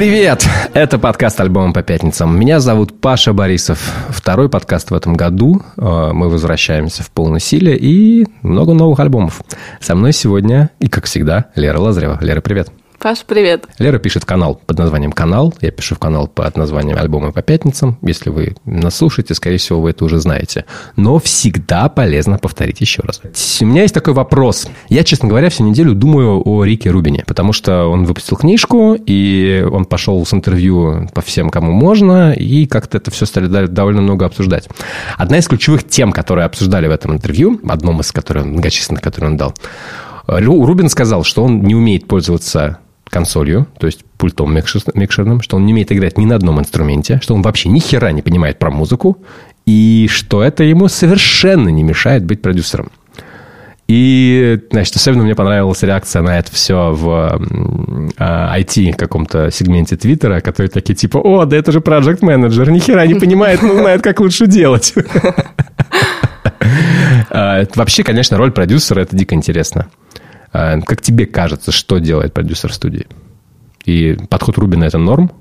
Привет! Это подкаст «Альбом по пятницам». Меня зовут Паша Борисов. Второй подкаст в этом году. Э, мы возвращаемся в полной силе и много новых альбомов. Со мной сегодня, и как всегда, Лера Лазарева. Лера, привет! Паш, привет. Лера пишет канал под названием «Канал». Я пишу в канал под названием «Альбомы по пятницам». Если вы нас слушаете, скорее всего, вы это уже знаете. Но всегда полезно повторить еще раз. У меня есть такой вопрос. Я, честно говоря, всю неделю думаю о Рике Рубине, потому что он выпустил книжку, и он пошел с интервью по всем, кому можно, и как-то это все стали довольно много обсуждать. Одна из ключевых тем, которые обсуждали в этом интервью, одном из которых, многочисленных, которые он дал, Рубин сказал, что он не умеет пользоваться консолью, то есть пультом микшерным, что он не умеет играть ни на одном инструменте, что он вообще ни хера не понимает про музыку, и что это ему совершенно не мешает быть продюсером. И, значит, особенно мне понравилась реакция на это все в IT каком-то сегменте Твиттера, которые такие типа, о, да это же проект менеджер ни хера не понимает, но знает, как лучше делать. А, вообще, конечно, роль продюсера – это дико интересно. А, как тебе кажется, что делает продюсер студии? И подход Рубина – это норм?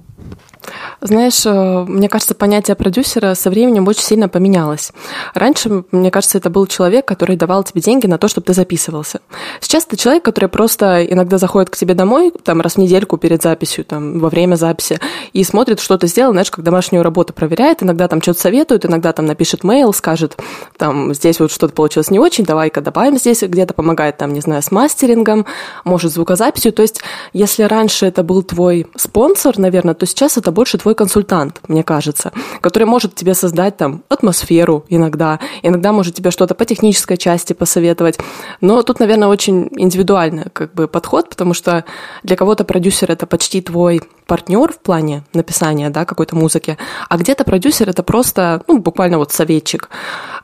Знаешь, э, мне кажется, понятие продюсера со временем очень сильно поменялось. Раньше, мне кажется, это был человек, который давал тебе деньги на то, чтобы ты записывался. Сейчас это человек, который просто иногда заходит к тебе домой, там, раз в недельку перед записью, там, во время записи, и смотрит, что ты сделал, знаешь, как домашнюю работу проверяет, иногда там что-то советует, иногда там напишет мейл, скажет, там, здесь вот что-то получилось не очень, давай-ка добавим здесь, где-то помогает, там, не знаю, с мастерингом, может, звукозаписью. То есть, если раньше это был твой спонсор, наверное, то сейчас это больше твой консультант, мне кажется, который может тебе создать там атмосферу иногда, иногда может тебе что-то по технической части посоветовать. Но тут, наверное, очень индивидуальный как бы подход, потому что для кого-то продюсер это почти твой партнер в плане написания да, какой-то музыки, а где-то продюсер это просто, ну, буквально вот советчик.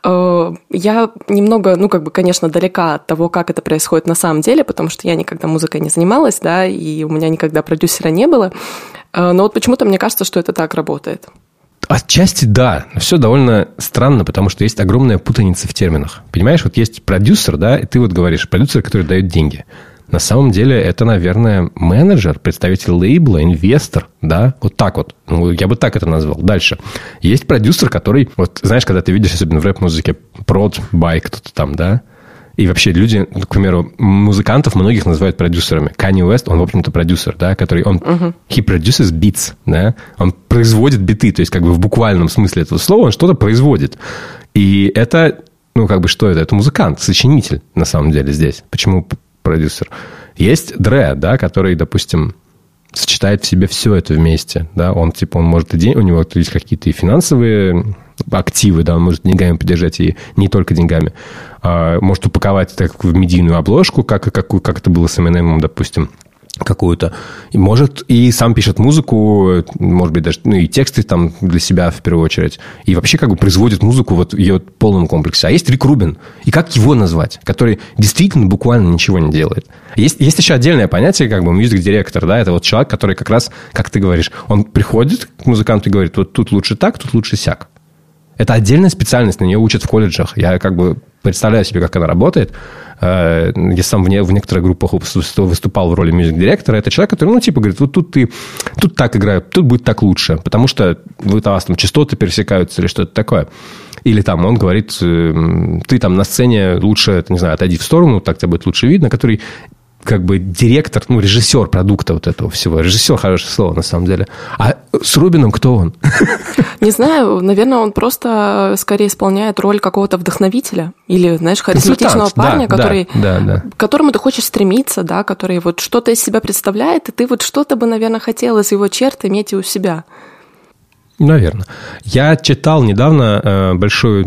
Э, я немного, ну, как бы, конечно, далека от того, как это происходит на самом деле, потому что я никогда музыкой не занималась, да, и у меня никогда продюсера не было. Э, но вот почему-то мне кажется, что это так работает. Отчасти да, но все довольно странно, потому что есть огромная путаница в терминах. Понимаешь, вот есть продюсер, да, и ты вот говоришь, продюсер, который дает деньги. На самом деле это, наверное, менеджер, представитель лейбла, инвестор, да, вот так вот. Ну, я бы так это назвал. Дальше. Есть продюсер, который, вот знаешь, когда ты видишь, особенно в рэп-музыке, прод, бай, кто-то там, да, и вообще люди, к примеру, музыкантов многих называют продюсерами. Kanye West, он, в общем-то, продюсер, да, который, он, uh-huh. he produces beats, да, он производит биты, то есть как бы в буквальном смысле этого слова он что-то производит. И это, ну, как бы что это? Это музыкант, сочинитель, на самом деле, здесь. Почему продюсер? Есть Дре, да, который, допустим, сочетает в себе все это вместе, да, он, типа, он может, и день, у него есть какие-то и финансовые активы, да, он может деньгами поддержать, и не только деньгами. А, может упаковать это в медийную обложку, как, как, как это было с Eminem, допустим какую-то. И может, и сам пишет музыку, может быть, даже, ну, и тексты там для себя в первую очередь. И вообще как бы производит музыку вот в ее полном комплексе. А есть Рик Рубин. И как его назвать? Который действительно буквально ничего не делает. Есть, есть еще отдельное понятие, как бы мюзик-директор, да, это вот человек, который как раз, как ты говоришь, он приходит к музыканту и говорит, вот тут лучше так, тут лучше сяк. Это отдельная специальность, на нее учат в колледжах. Я как бы представляю себе, как она работает. Э, я сам в, не, в некоторых группах выступал в роли мюзик-директора. Это человек, который, ну, типа, говорит, вот тут ты, тут так играю, тут будет так лучше, потому что у вас там частоты пересекаются или что-то такое. Или там он говорит, э, ты там на сцене лучше, не знаю, отойди в сторону, так тебя будет лучше видно, который как бы директор, ну, режиссер продукта вот этого всего. Режиссер – хорошее слово, на самом деле. А с Рубином кто он? Не знаю, наверное, он просто скорее исполняет роль какого-то вдохновителя или, знаешь, харизматичного парня, да, который, да, да, да. к которому ты хочешь стремиться, да, который вот что-то из себя представляет, и ты вот что-то бы, наверное, хотел из его черт иметь и у себя. Наверное. Я читал недавно э, большое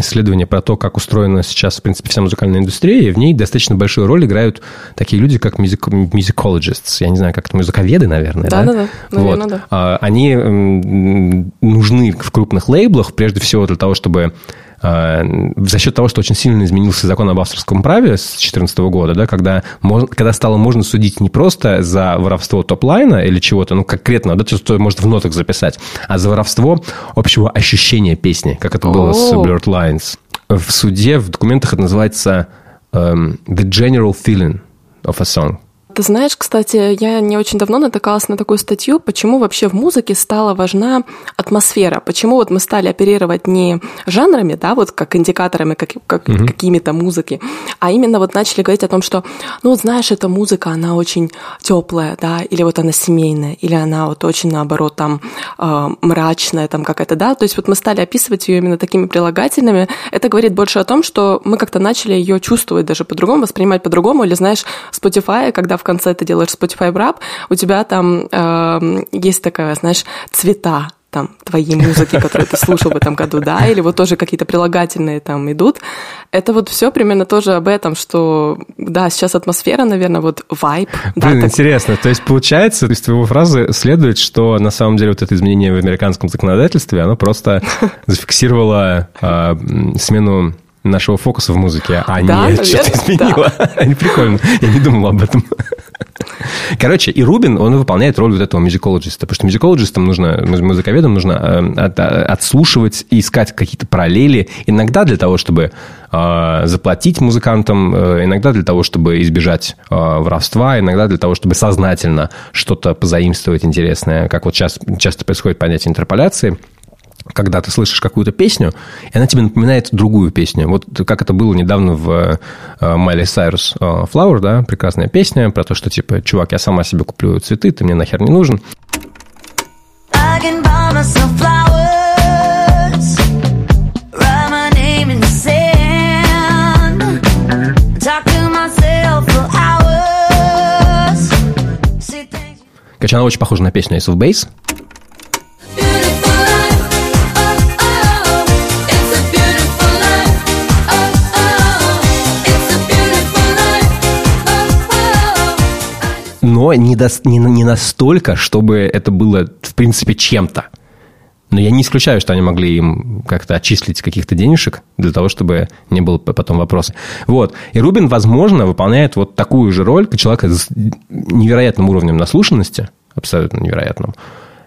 исследование про то, как устроена сейчас, в принципе, вся музыкальная индустрия, и в ней достаточно большую роль играют такие люди, как musicologists. Я не знаю, как это, музыковеды, наверное, да? Да-да-да, наверное, вот. да. А, они нужны в крупных лейблах, прежде всего для того, чтобы за счет того, что очень сильно изменился закон об авторском праве с 2014 года, да, когда, когда стало можно судить не просто за воровство topline а или чего-то, ну, конкретно, да, что может в нотах записать, а за воровство общего ощущения песни, как это было с Blurred Lines. В суде, в документах это называется um, the general feeling of a song Ты знаешь, кстати, я не очень давно натыкалась на такую статью, почему вообще в музыке стала важна атмосфера, почему вот мы стали оперировать не жанрами, да, вот как индикаторами как, как, угу. какими-то музыки, а именно вот начали говорить о том, что, ну, знаешь, эта музыка, она очень теплая, да, или вот она семейная, или она вот очень, наоборот, там, э, мрачная, там какая-то, да, то есть вот мы стали описывать ее именно такими прилагательными, это говорит больше о том, что мы как-то начали ее чувствовать даже по-другому, воспринимать по-другому, или, знаешь, Spotify, когда в конце ты делаешь Spotify Wrap, у тебя там э, есть такая, знаешь, цвета, там, твоей музыки, которую ты слушал в этом году, да, или вот тоже какие-то прилагательные там идут. Это вот все примерно тоже об этом, что, да, сейчас атмосфера, наверное, вот вайб. Блин, да, интересно. Так... То есть получается, из твоего фразы следует, что на самом деле вот это изменение в американском законодательстве, оно просто зафиксировало а, смену нашего фокуса в музыке, а да, не что-то изменило. Да. Прикольно. Я не думал об этом. Короче, и Рубин, он выполняет роль вот этого мюзикологиста, потому что мюзикологистам нужно, музыковедам нужно э, от, отслушивать и искать какие-то параллели, иногда для того, чтобы э, заплатить музыкантам, э, иногда для того, чтобы избежать э, воровства, иногда для того, чтобы сознательно что-то позаимствовать интересное, как вот сейчас часто происходит понятие интерполяции – когда ты слышишь какую-то песню, и она тебе напоминает другую песню. Вот как это было недавно в Майли Сайрус Flower, да, прекрасная песня про то, что типа, чувак, я сама себе куплю цветы, ты мне нахер не нужен. Короче, она очень похожа на песню Ace of Base. Но не, до, не, не настолько, чтобы это было, в принципе, чем-то. Но я не исключаю, что они могли им как-то отчислить каких-то денежек для того, чтобы не было потом вопроса. Вот. И Рубин, возможно, выполняет вот такую же роль человека с невероятным уровнем наслушанности, абсолютно невероятным,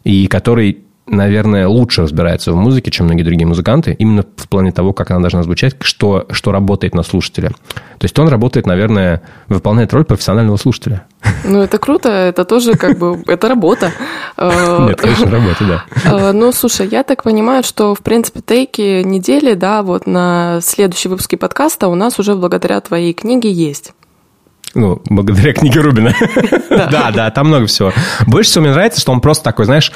и который наверное, лучше разбирается в музыке, чем многие другие музыканты, именно в плане того, как она должна звучать, что, что работает на слушателя. То есть он работает, наверное, выполняет роль профессионального слушателя. Ну, это круто, это тоже как бы, это работа. Нет, конечно, работа, да. Э, ну, слушай, я так понимаю, что, в принципе, тейки недели, да, вот на следующий выпуске подкаста у нас уже благодаря твоей книге есть. Ну, благодаря книге Рубина. Да, да, там много всего. Больше всего мне нравится, что он просто такой, знаешь,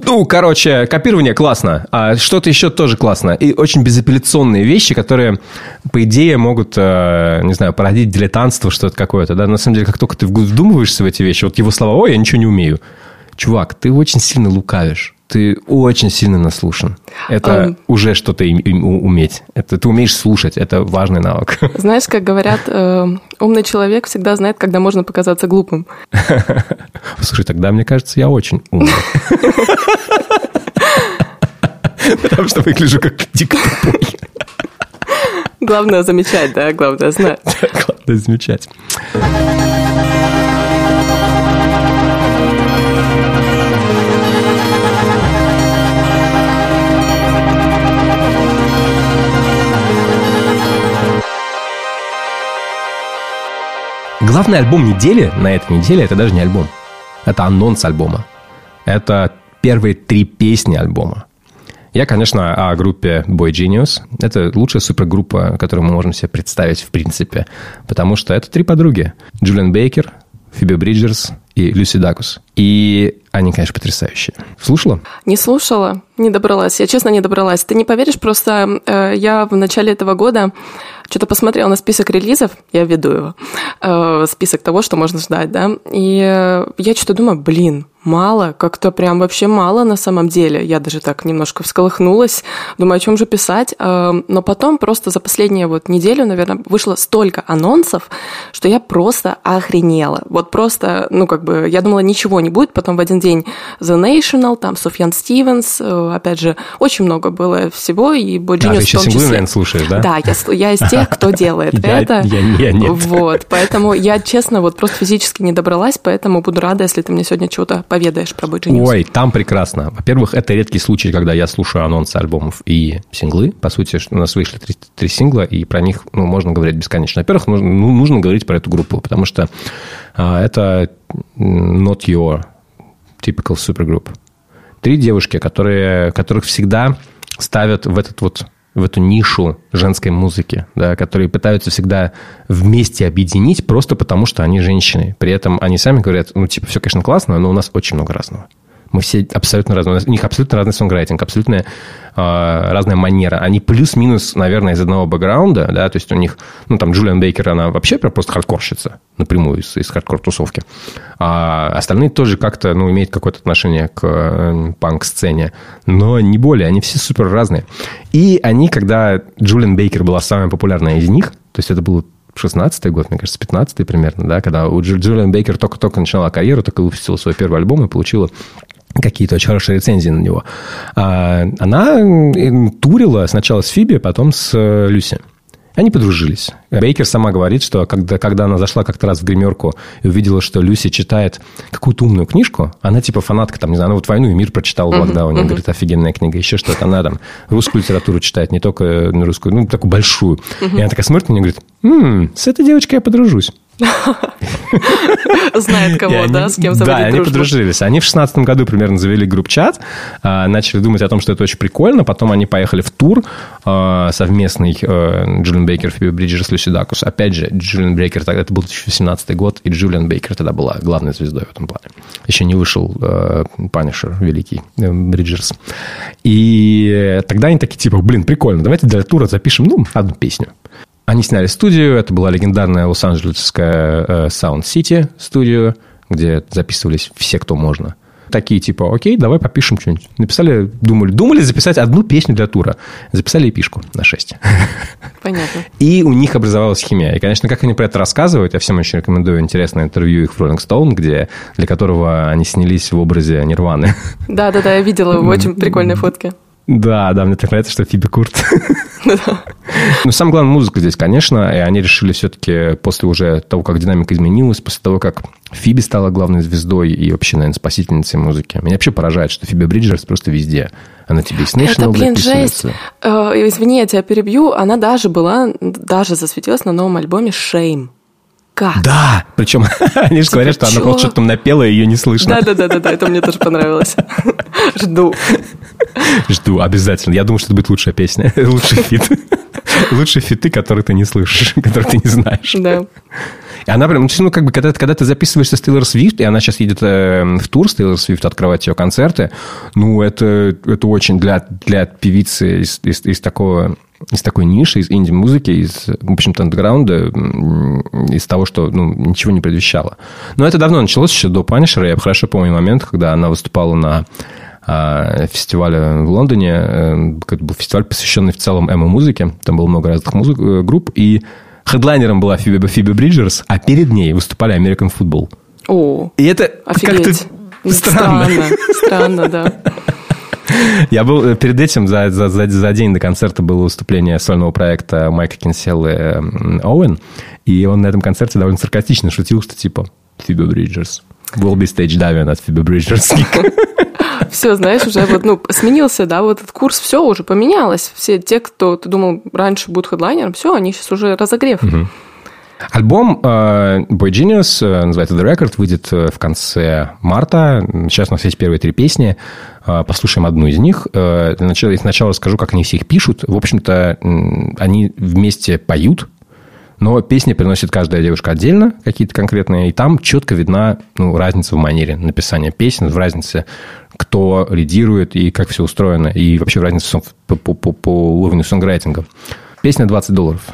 ну, короче, копирование классно, а что-то еще тоже классно. И очень безапелляционные вещи, которые, по идее, могут, э, не знаю, породить дилетантство, что-то какое-то. Да? На самом деле, как только ты вдумываешься в эти вещи, вот его слова, ой, я ничего не умею. Чувак, ты очень сильно лукавишь ты очень сильно наслушан. Это um, уже что-то уметь. Это ты умеешь слушать. Это важный навык. Знаешь, как говорят, э, умный человек всегда знает, когда можно показаться глупым. Слушай, тогда мне кажется, я очень умный. Потому что выгляжу как дико тупой. Главное замечать, да, главное знать. Главное замечать. Главный альбом недели на этой неделе это даже не альбом. Это анонс альбома. Это первые три песни альбома. Я, конечно, о группе Boy Genius. Это лучшая супергруппа, которую мы можем себе представить в принципе. Потому что это три подруги. Джулиан Бейкер, Фиби Бриджерс и Люси Дакус. И они, конечно, потрясающие. Слушала? Не слушала, не добралась. Я честно не добралась. Ты не поверишь, просто э, я в начале этого года что-то посмотрела на список релизов, я веду его, э, список того, что можно ждать, да, и э, я что-то думаю, блин, мало, как-то прям вообще мало на самом деле. Я даже так немножко всколыхнулась, думаю, о чем же писать. Э, но потом просто за последнюю вот неделю, наверное, вышло столько анонсов, что я просто охренела. Вот просто, ну, как бы, я думала, ничего не будет, потом в один день The National, там Софьян Стивенс, опять же, очень много было всего, и Boy Genius а, ты еще в том числе. слушаешь, да? Да, я, я из тех, кто делает это. Я, нет. Вот, поэтому я, честно, вот просто физически не добралась, поэтому буду рада, если ты мне сегодня что-то поведаешь про Boy Genius. Ой, там прекрасно. Во-первых, это редкий случай, когда я слушаю анонсы альбомов и синглы. По сути, у нас вышли три, три сингла, и про них ну, можно говорить бесконечно. Во-первых, нужно, ну, нужно говорить про эту группу, потому что а, это not your typical supergroup. Три девушки, которые, которых всегда ставят в этот вот в эту нишу женской музыки, да, которые пытаются всегда вместе объединить просто потому, что они женщины. При этом они сами говорят, ну, типа, все, конечно, классно, но у нас очень много разного. Мы все абсолютно разные. У них абсолютно разный сонграйтинг, абсолютно э, разная манера. Они плюс-минус, наверное, из одного бэкграунда, да, то есть у них, ну, там, Джулиан Бейкер, она вообще просто хардкорщица напрямую из, из хардкор-тусовки. А остальные тоже как-то, ну, имеют какое-то отношение к э, панк-сцене, но не более, они все супер разные. И они, когда Джулиан Бейкер была самая популярная из них, то есть это было 16-й год, мне кажется, 15-й примерно, да, когда у Джулиан Бейкер только-только начинала карьеру, только выпустила свой первый альбом и получила какие-то очень хорошие рецензии на него. А она турила сначала с Фиби, потом с э, Люси. Они подружились. Бейкер сама говорит, что когда, когда она зашла как-то раз в гримерку и увидела, что Люси читает какую-то умную книжку, она типа фанатка, там, не знаю, она вот «Войну и мир» прочитала в локдауне, uh-huh, uh-huh. говорит, офигенная книга, еще что-то. Она там русскую литературу читает, не только русскую, ну, такую большую. Uh-huh. И она такая смотрит на нее и говорит, м-м, с этой девочкой я подружусь. Знает кого, да, с кем Да, они подружились. Они в шестнадцатом году примерно завели group chat, а, начали думать о том, что это очень прикольно. Потом они поехали в тур а, совместный э, Джулиан Бейкер, Фиби Бриджерс, Люси Дакус. Опять же, Джулиан Бейкер, тогда это был 2017 год, и Джулиан Бейкер тогда была главной звездой в этом плане. Еще не вышел Punisher, э, великий э, Бриджерс. И тогда они такие, типа, блин, прикольно, давайте для тура запишем, ну, одну песню. Они сняли студию, это была легендарная лос-анджелесская э, Sound City студия, где записывались все, кто можно. Такие типа, окей, давай попишем что-нибудь. Написали, думали, думали записать одну песню для тура. Записали эпишку на 6. Понятно. И у них образовалась химия. И, конечно, как они про это рассказывают, я всем очень рекомендую интересное интервью их в Rolling Stone, где, для которого они снялись в образе Нирваны. Да-да-да, я видела очень прикольные фотки. Да, да, мне так нравится, что Фиби Курт. Но самое главное, музыка здесь, конечно, и они решили все-таки после уже того, как динамика изменилась, после того, как Фиби стала главной звездой и вообще, наверное, спасительницей музыки. Меня вообще поражает, что Фиби Бриджерс просто везде. Она тебе National Это, блин, жесть. Э, извини, я тебя перебью. Она даже была, даже засветилась на новом альбоме «Shame». Как? Да, причем они же говорят, что она просто что-то там напела, и ее не слышно. Да-да-да, это мне тоже понравилось. Жду. Жду, обязательно. Я думаю, что это будет лучшая песня, лучший фит. Лучшие фиты, которые ты не слышишь, которые ты не знаешь. Да. И она прям, ну, как бы, когда, когда ты записываешься с Тейлор Свифт, и она сейчас едет э, в тур с Тейлор Свифт открывать ее концерты, ну, это, это очень для, для певицы из, из, из такого из такой ниши, из инди-музыки, из, в общем-то, андеграунда, из того, что ну, ничего не предвещало. Но это давно началось, еще до Панишера. Я хорошо помню момент, когда она выступала на а, фестивале в Лондоне. Э, это был фестиваль, посвященный в целом эмо-музыке. Там было много разных музык, э, групп. И хедлайнером была Фиби, Фиби Бриджерс, а перед ней выступали American Football. О, И это как-то странно. Странно, странно, да. Я был э, перед этим, за, за, за, за день до концерта было выступление сольного проекта Майка Кинселла Оуэн, и он на этом концерте довольно саркастично шутил, что типа Фиби Бриджерс. Will be stage diving от Фиби Бриджерс. Все, знаешь, уже вот, ну, сменился, да, вот этот курс, все уже поменялось. Все те, кто ты думал раньше будут хедлайнером, все, они сейчас уже разогрев. Альбом э, Boy Genius, э, называется The Record, выйдет э, в конце марта. Сейчас у нас есть первые три песни. Послушаем одну из них. Сначала, сначала скажу, как они все их пишут. В общем-то, они вместе поют, но песни приносит каждая девушка отдельно, какие-то конкретные, и там четко видна ну, разница в манере написания песен, в разнице, кто лидирует и как все устроено, и вообще в разнице по, по, по, по уровню сонграйтинга. Песня 20 долларов,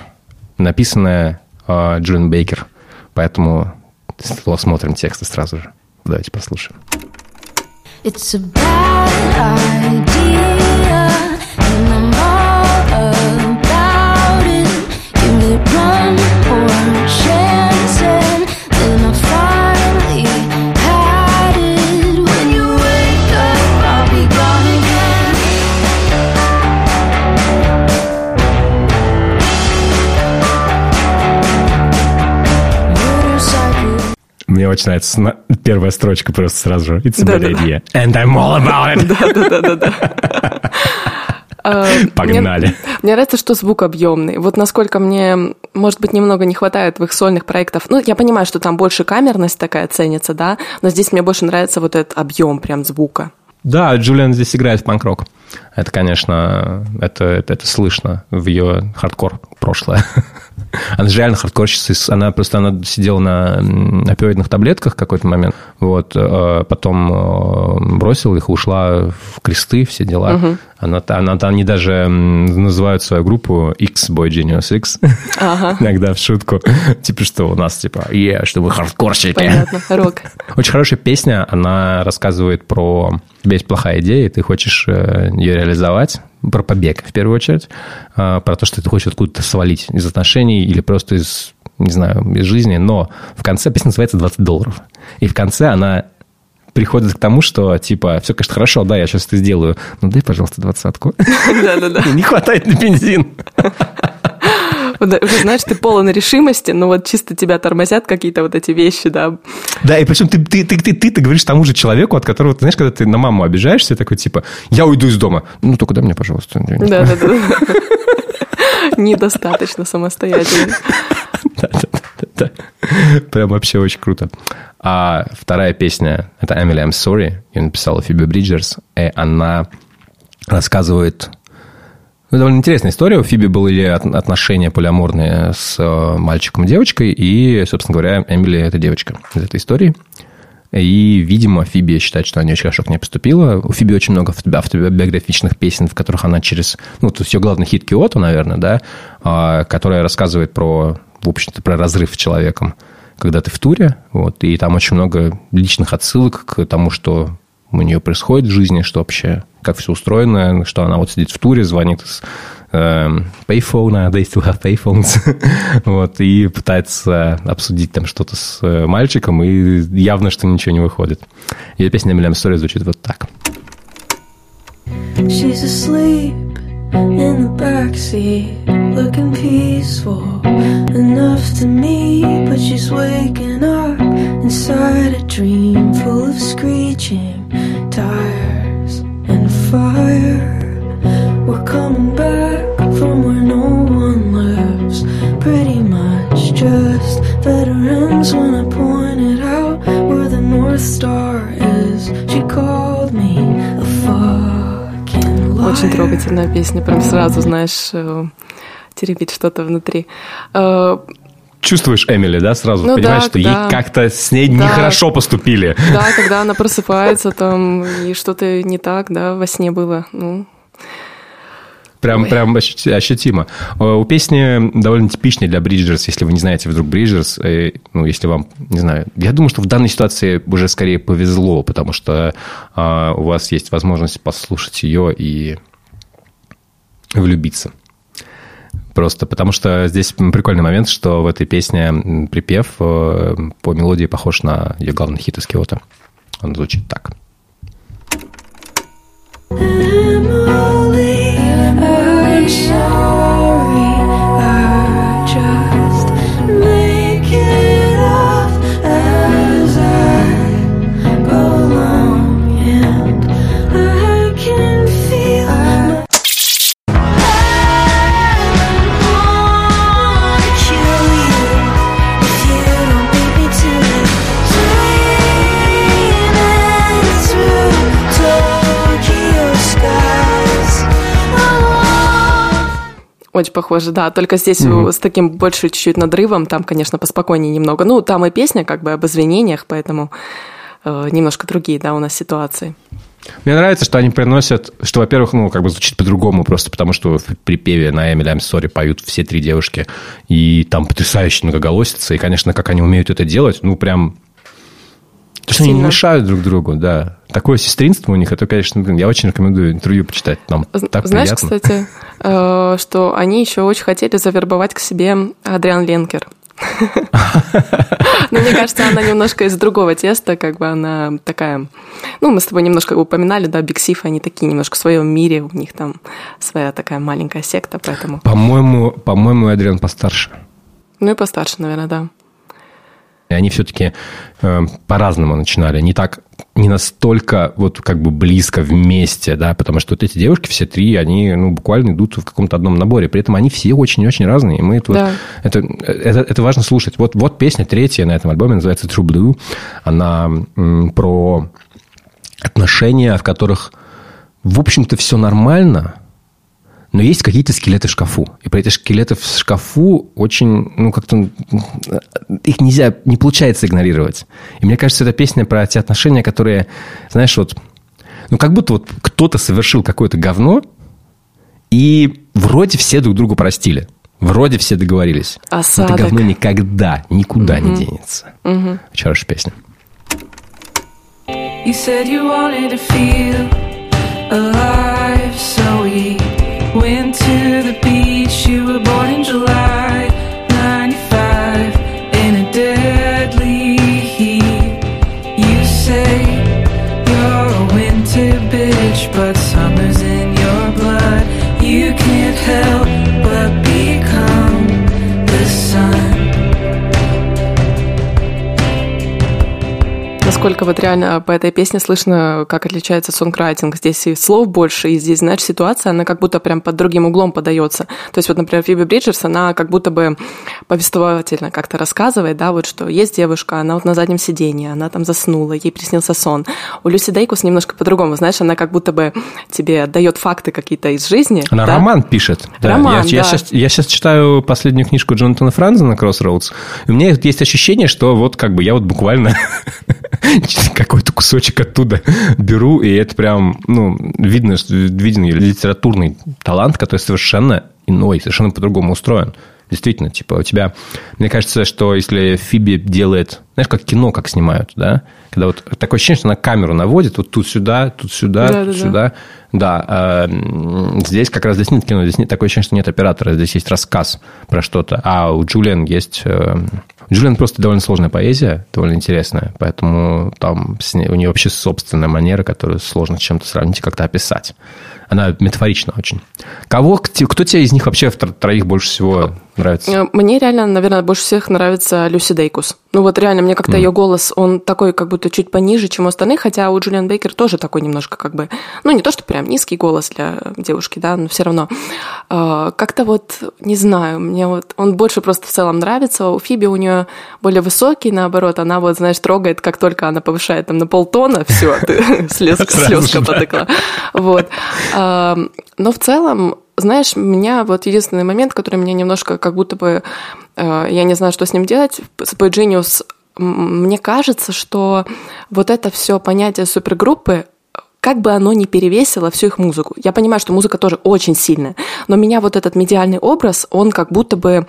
написанная э, Джон Бейкер, поэтому смотрим тексты сразу же. Давайте послушаем. It's a bad idea, Очень нравится первая строчка просто сразу же. It's a да, bad idea. And I'm all about it. Да-да-да. А, Погнали. Мне, мне нравится, что звук объемный. Вот насколько мне, может быть, немного не хватает в их сольных проектах. Ну, я понимаю, что там больше камерность такая ценится, да, но здесь мне больше нравится вот этот объем прям звука. Да, Джулиан здесь играет в панк-рок. Это, конечно, это, это, это слышно в ее хардкор прошлое. Она же реально хардкорщица. Она просто она сидела на опиоидных таблетках в какой-то момент. Вот, э, потом э, бросила их, ушла в кресты, все дела. Угу. Она, она, они даже называют свою группу X-Boy Genius X. Ага. Иногда в шутку. Типа, что у нас, типа, е, что мы хардкорщики. Понятно, рок. Очень хорошая песня. Она рассказывает про... У тебя есть плохая идея, и ты хочешь э, ее реализовать про побег, в первую очередь, а, про то, что ты хочешь откуда-то свалить из отношений или просто из, не знаю, из жизни, но в конце песня называется «20 долларов». И в конце она приходит к тому, что, типа, все, конечно, хорошо, да, я сейчас это сделаю, но дай, пожалуйста, двадцатку. Да-да-да. Не хватает на бензин. Уже знаешь, ты полон решимости, но вот чисто тебя тормозят какие-то вот эти вещи, да. Да, и причем ты, ты, ты, ты, ты, ты говоришь тому же человеку, от которого, ты знаешь, когда ты на маму обижаешься, такой типа, я уйду из дома. Ну, только дай мне, пожалуйста. Да, да, да. Недостаточно самостоятельно. Да, да. Прям вообще очень круто. А вторая песня – это «Emily, I'm Sorry». Ее написала Фиби Бриджерс. И она рассказывает ну, довольно интересная история. У Фиби были отношения полиаморные с э, мальчиком и девочкой, и, собственно говоря, Эмили – это девочка из этой истории. И, видимо, Фиби считает, что она очень хорошо к ней поступила. У Фиби очень много автобиографичных песен, в которых она через... Ну, то есть ее главный хит Киото, наверное, да, а, которая рассказывает про, в общем-то, про разрыв с человеком, когда ты в туре, вот, и там очень много личных отсылок к тому, что у нее происходит в жизни, что вообще, как все устроено, что она вот сидит в туре, звонит из э, payphone, they still have payphones, вот, и пытается обсудить там что-то с э, мальчиком, и явно, что ничего не выходит. Ее песня «Emily Story» звучит вот так. She's asleep in the backseat, looking peaceful enough to me, but she's waking up inside a dream full of screeching. tires and fire. We're coming back from where no one lives. Pretty much just veterans when I pointed out where the North Star is. She called me a liar. Очень трогательная песня, прям сразу, знаешь, теребит что-то внутри чувствуешь Эмили, да, сразу ну, понимаешь, да, что да. ей как-то с ней да. нехорошо поступили. Да, когда она просыпается там, и что-то не так, да, во сне было, ну... Прям, прям ощутимо. Э, у песни довольно типичной для Бриджерс, если вы не знаете вдруг Бриджерс, э, ну, если вам, не знаю, я думаю, что в данной ситуации уже скорее повезло, потому что а, у вас есть возможность послушать ее и влюбиться. Просто потому что здесь прикольный момент, что в этой песне припев э, по мелодии похож на ее главный хит из Киота. Он звучит так. earth. Очень похоже, да. Только здесь mm-hmm. с таким больше чуть-чуть надрывом, там, конечно, поспокойнее немного. Ну, там и песня как бы об извинениях, поэтому э, немножко другие, да, у нас ситуации. Мне нравится, что они приносят, что, во-первых, ну, как бы звучит по-другому, просто потому что в припеве на Эмили I'm Sorry поют все три девушки, и там потрясающе многоголосица, и, конечно, как они умеют это делать, ну, прям то, что они не мешают друг другу, да. Такое сестринство у них, это, конечно, блин, я очень рекомендую интервью почитать. Нам так Знаешь, приятно. кстати, э, что они еще очень хотели завербовать к себе Адриан Ленкер. Но мне кажется, она немножко из другого теста, как бы она такая... Ну, мы с тобой немножко упоминали, да, Биг Сиф, они такие немножко в своем мире, у них там своя такая маленькая секта, поэтому... По-моему, по-моему, Адриан постарше. Ну и постарше, наверное, да. И они все-таки э, по-разному начинали, не так, не настолько вот как бы близко вместе, да, потому что вот эти девушки, все три, они ну, буквально идут в каком-то одном наборе, при этом они все очень-очень разные, и мы это, да. вот, это, это, это важно слушать. Вот, вот песня третья на этом альбоме, называется True Blue, она м, про отношения, в которых, в общем-то, все нормально, но есть какие-то скелеты в шкафу. И про эти скелеты в шкафу очень, ну, как-то... Их нельзя, не получается игнорировать. И мне кажется, это песня про те отношения, которые, знаешь, вот... Ну, как будто вот кто-то совершил какое-то говно, и вроде все друг другу простили. Вроде все договорились. Осадок. Но это говно никогда, никуда угу. не денется. Угу. Очень хорошая песня. You said you wanted to feel alive, so we Went to the beach, you were born in July насколько вот реально по этой песне слышно, как отличается сонграйтинг. Здесь и слов больше, и здесь, знаешь, ситуация, она как будто прям под другим углом подается. То есть вот, например, Фиби Бриджерс, она как будто бы повествовательно как-то рассказывает, да, вот что есть девушка, она вот на заднем сиденье, она там заснула, ей приснился сон. У Люси Дейкус немножко по-другому, знаешь, она как будто бы тебе дает факты какие-то из жизни. Она да? роман пишет. Да. Роман, я, да. я, сейчас, я сейчас читаю последнюю книжку Джонатана Франза на Кроссроудс, и у меня есть ощущение, что вот как бы я вот буквально какой-то кусочек оттуда беру, и это прям, ну, видно, что виден литературный талант, который совершенно иной, совершенно по-другому устроен. Действительно, типа, у тебя... Мне кажется, что если Фиби делает... Знаешь, как кино, как снимают, да? Когда вот такое ощущение, что она камеру наводит, вот тут сюда, тут сюда, да, тут да, сюда. Да, а здесь как раз здесь нет кино, здесь нет такое ощущение, что нет оператора, здесь есть рассказ про что-то. А у Джулиан есть... Джулиан просто довольно сложная поэзия, довольно интересная, поэтому там у нее вообще собственная манера, которую сложно с чем-то сравнить и как-то описать. Она метафорична очень. Кого, кто тебе из них вообще в троих больше всего нравится? Э, мне реально, наверное, больше всех нравится Люси Дейкус. Ну вот реально, мне как-то mm. ее голос, он такой как будто чуть пониже, чем у остальных, хотя у Джулиан Бейкер тоже такой немножко как бы, ну не то, что прям низкий голос для девушки, да, но все равно. Э, как-то вот, не знаю, мне вот он больше просто в целом нравится. У Фиби у нее более высокий, наоборот, она вот, знаешь, трогает, как только она повышает там на полтона, все, слезка потекла. Вот. Но в целом, знаешь, меня вот единственный момент, который мне немножко как будто бы, э, я не знаю, что с ним делать, с Boy Genius, мне кажется, что вот это все понятие супергруппы, как бы оно ни перевесило всю их музыку. Я понимаю, что музыка тоже очень сильная, но меня вот этот медиальный образ, он как будто бы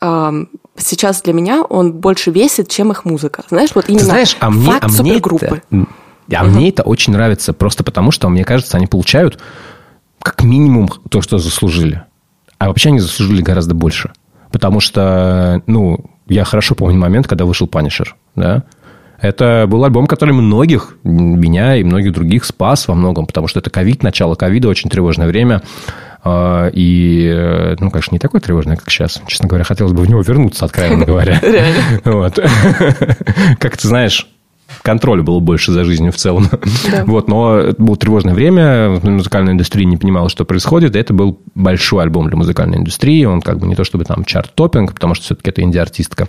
э, сейчас для меня он больше весит, чем их музыка. Знаешь, вот именно Знаешь, а мне, факт а мне супергруппы. Это, а угу. мне это очень нравится, просто потому что, мне кажется, они получают как минимум то, что заслужили. А вообще они заслужили гораздо больше. Потому что, ну, я хорошо помню момент, когда вышел Punisher, да, это был альбом, который многих, меня и многих других спас во многом, потому что это ковид, начало ковида, очень тревожное время. А, и, ну, конечно, не такое тревожное, как сейчас. Честно говоря, хотелось бы в него вернуться, откровенно говоря. Реально. Как ты знаешь, контроля было больше за жизнью в целом. Да. Вот, но это было тревожное время, музыкальная индустрия не понимала, что происходит, и это был большой альбом для музыкальной индустрии, он как бы не то чтобы там чарт-топпинг, потому что все-таки это инди-артистка,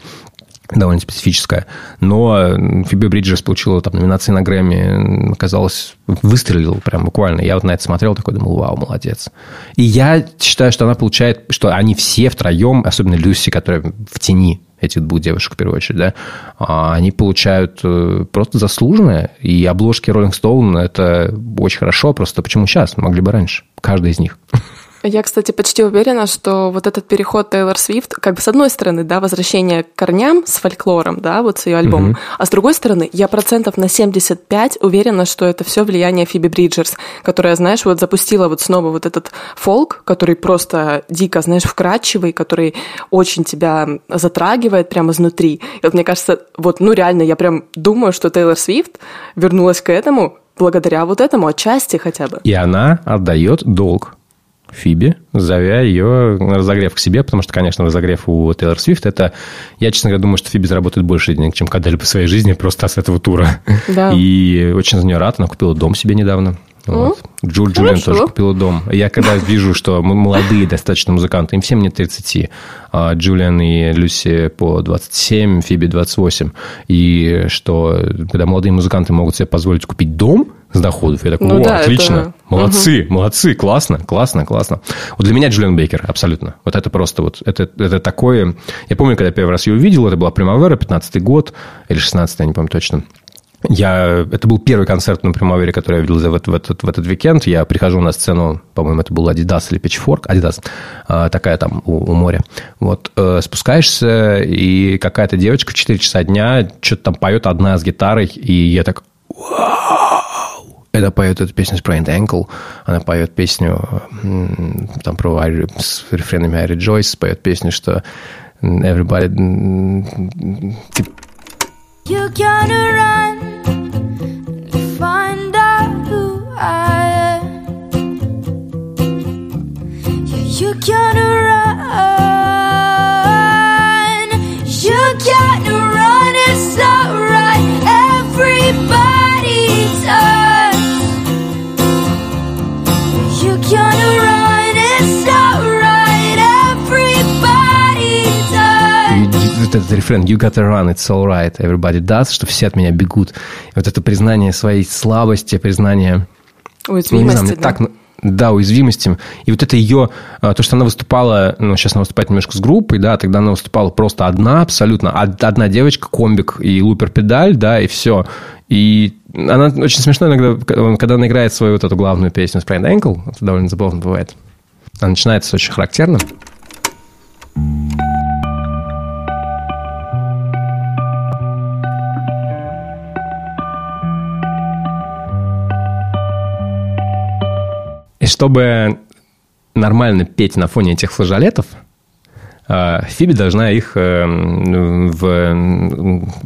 довольно специфическая. Но Фиби Бриджерс получила там номинации на Грэмми, оказалось, выстрелил прям буквально. Я вот на это смотрел, такой думал, вау, молодец. И я считаю, что она получает, что они все втроем, особенно Люси, которая в тени этих двух девушек, в первую очередь, да, а они получают э, просто заслуженное. И обложки Rolling Stone – это очень хорошо, просто почему сейчас? Могли бы раньше. Каждый из них. Я, кстати, почти уверена, что вот этот переход Тейлор Свифт, как бы с одной стороны, да, возвращение к корням с фольклором, да, вот с ее альбомом, угу. а с другой стороны, я процентов на 75 уверена, что это все влияние Фиби Бриджерс, которая, знаешь, вот запустила вот снова вот этот фолк, который просто дико, знаешь, вкрадчивый, который очень тебя затрагивает прямо изнутри. И вот мне кажется, вот, ну реально, я прям думаю, что Тейлор Свифт вернулась к этому благодаря вот этому, отчасти хотя бы. И она отдает долг Фиби, зовя ее на разогрев к себе, потому что, конечно, разогрев у Тейлор Свифт это... Я, честно говоря, думаю, что Фиби заработает больше денег, чем когда-либо в своей жизни просто с этого тура. Да. И очень за нее рад. Она купила дом себе недавно. Вот. Ну, Джул Джулиан тоже купила дом. Я когда вижу, что мы молодые достаточно музыканты, им всем нет 30, а Джулиан и Люси по 27, Фиби 28, и что когда молодые музыканты могут себе позволить купить дом с доходов, я такой, ну, о, да, отлично, это... молодцы, угу. молодцы, классно, классно, классно. Вот для меня Джулиан Бейкер, абсолютно. Вот это просто вот, это, это такое... Я помню, когда я первый раз ее увидел, это была Примавера, 15 год, или 16 я не помню точно. Я, это был первый концерт на Примавере, который я видел в, в, этот, в этот уикенд. Я прихожу на сцену, по-моему, это был Adidas или Pitchfork, Adidas, а, такая там у, у моря. Вот, э, спускаешься, и какая-то девочка в 4 часа дня что-то там поет одна с гитарой, и я так! Это поет эту песню Sprained Ankle, она поет песню там про с рефренами I Rejoice, поет песню, что everybody... You gotta run you gotta run. You gotta run. It's not right. Everybody does. You gotta run. It's not right. Everybody does. Вот этот рефрен You gotta run, it's alright, everybody does, что все от меня бегут. И вот это признание своей слабости, признание... Уязвимости, ну, не знаю, да? так да, уязвимостям. И вот это ее, а, то, что она выступала, ну, сейчас она выступает немножко с группой, да, тогда она выступала просто одна абсолютно, одна девочка, комбик и лупер-педаль, да, и все. И она очень смешно иногда, когда она играет свою вот эту главную песню Sprained Ankle, это довольно забавно бывает. Она начинается очень характерно. Чтобы нормально петь на фоне этих флажолетов, а, Фиби должна их э, в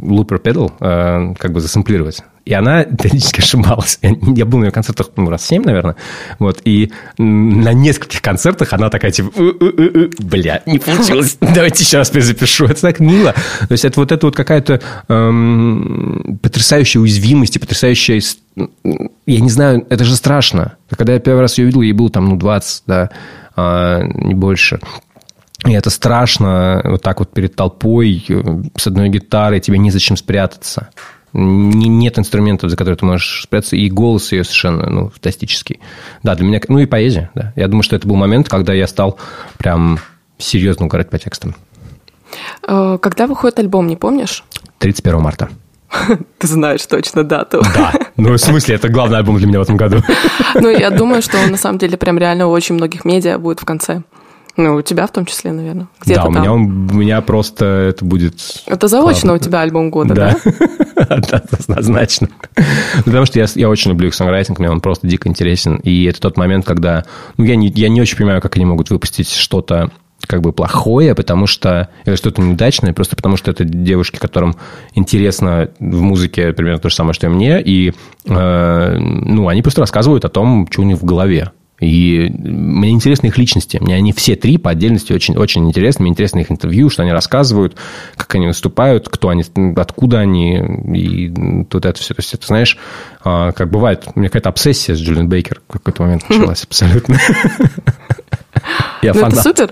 looper pedal э, как бы засэмплировать. И она периодически ошибалась. Я был на ее концертах ну, раз семь, наверное. Вот, и на нескольких концертах она такая, типа, бля, не получилось, давайте еще раз перезапишу. Это так мило. То есть, это вот это вот какая-то эм, потрясающая уязвимость и потрясающая... Я не знаю, это же страшно. Когда я первый раз ее видел, ей было там, ну, 20, да, а, не больше. И это страшно, вот так вот перед толпой, э, с одной гитарой, тебе незачем спрятаться нет инструментов, за которые ты можешь спрятаться, и голос ее совершенно, ну, фантастический. Да, для меня, ну, и поэзия, да. Я думаю, что это был момент, когда я стал прям серьезно угорать по текстам. Э, когда выходит альбом, не помнишь? 31 марта. Ты знаешь точно дату. Да. Ну, в смысле, это главный альбом для меня в этом году. Ну, я думаю, что он на самом деле прям реально у очень многих медиа будет в конце. Ну, у тебя в том числе, наверное. Где да, у меня, он, у меня просто это будет... Это заочно классно. у тебя альбом года, да? Да, однозначно. Потому что я, я очень люблю их сонграйтинг, мне он просто дико интересен. И это тот момент, когда... Ну, я не, я не очень понимаю, как они могут выпустить что-то как бы плохое, потому что... Или что-то неудачное, просто потому что это девушки, которым интересно в музыке примерно то же самое, что и мне. И, э, ну, они просто рассказывают о том, что у них в голове. И мне интересны их личности. Мне они все три по отдельности очень, очень интересны. Мне интересно их интервью, что они рассказывают, как они выступают, кто они, откуда они. И тут это все. То есть, это, знаешь, а, как бывает, у меня какая-то обсессия с Джулиан Бейкер в какой-то момент началась абсолютно. Я ну, фанат. супер.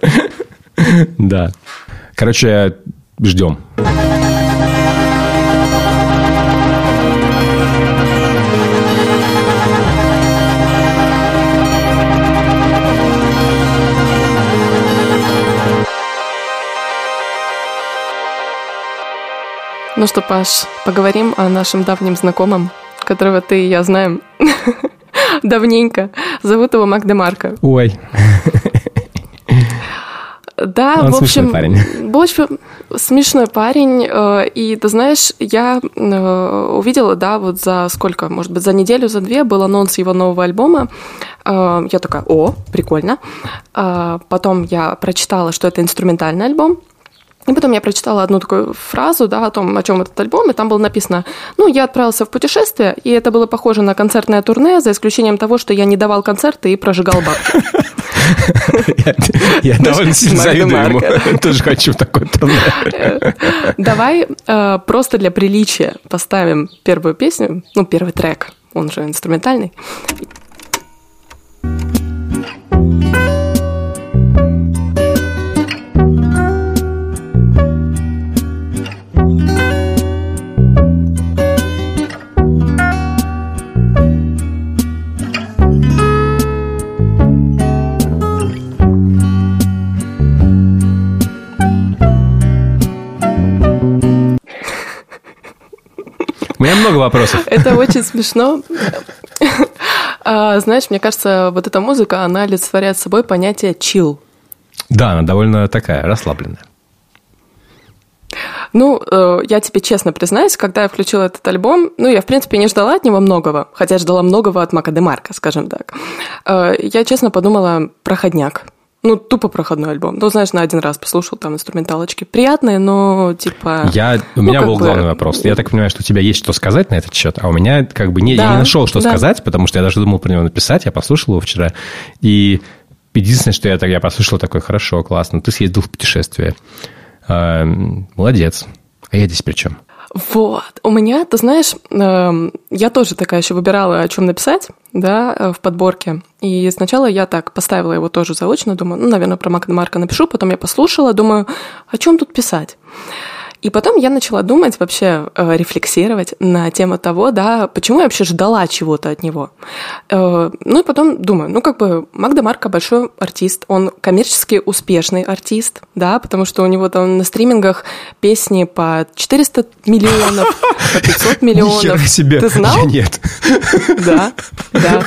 Да. Короче, ждем. Ну что, Паш, поговорим о нашем давнем знакомом, которого ты и я знаем давненько. Зовут его Мак Демарко. Ой. Да, Он в общем, парень. в общем, смешной парень. Э, и ты знаешь, я э, увидела, да, вот за сколько, может быть, за неделю, за две был анонс его нового альбома. Э, я такая, о, прикольно. Потом я прочитала, что это инструментальный альбом. И потом я прочитала одну такую фразу, да, о том, о чем этот альбом, и там было написано, ну, я отправился в путешествие, и это было похоже на концертное турне, за исключением того, что я не давал концерты и прожигал бабки. Я довольно сильно завидую ему. Тоже хочу такой турне. Давай э, просто для приличия поставим первую песню, ну, первый трек, он же инструментальный. У меня много вопросов. Это очень смешно. А, знаешь, мне кажется, вот эта музыка, она олицетворяет собой понятие chill. Да, она довольно такая расслабленная. Ну, э, я тебе честно признаюсь, когда я включила этот альбом, ну, я, в принципе, не ждала от него многого, хотя ждала многого от Мака де Марка, скажем так. Э, я честно подумала, проходняк. Ну, тупо проходной альбом. Ну, знаешь, на один раз послушал там инструменталочки. Приятные, но типа... Я, у ну, меня был бы... главный вопрос. Я так понимаю, что у тебя есть что сказать на этот счет, а у меня как бы не, да, я не нашел, что да. сказать, потому что я даже думал про него написать. Я послушал его вчера. И единственное, что я, так, я послушал такой, хорошо, классно, ты съездил в путешествие. Э, молодец. А я здесь при чем? Вот. У меня, ты знаешь, эм, я тоже такая еще выбирала, о чем написать, да, э, в подборке. И сначала я так поставила его тоже заочно, думаю, ну, наверное, про Марка напишу, потом я послушала, думаю, о чем тут писать? И потом я начала думать, вообще э, рефлексировать на тему того, да, почему я вообще ждала чего-то от него. Э, ну и потом думаю, ну как бы Магда Марка большой артист, он коммерчески успешный артист, да, потому что у него там на стримингах песни по 400 миллионов, по 500 миллионов. себе. Ты знал? Я нет. Да, да.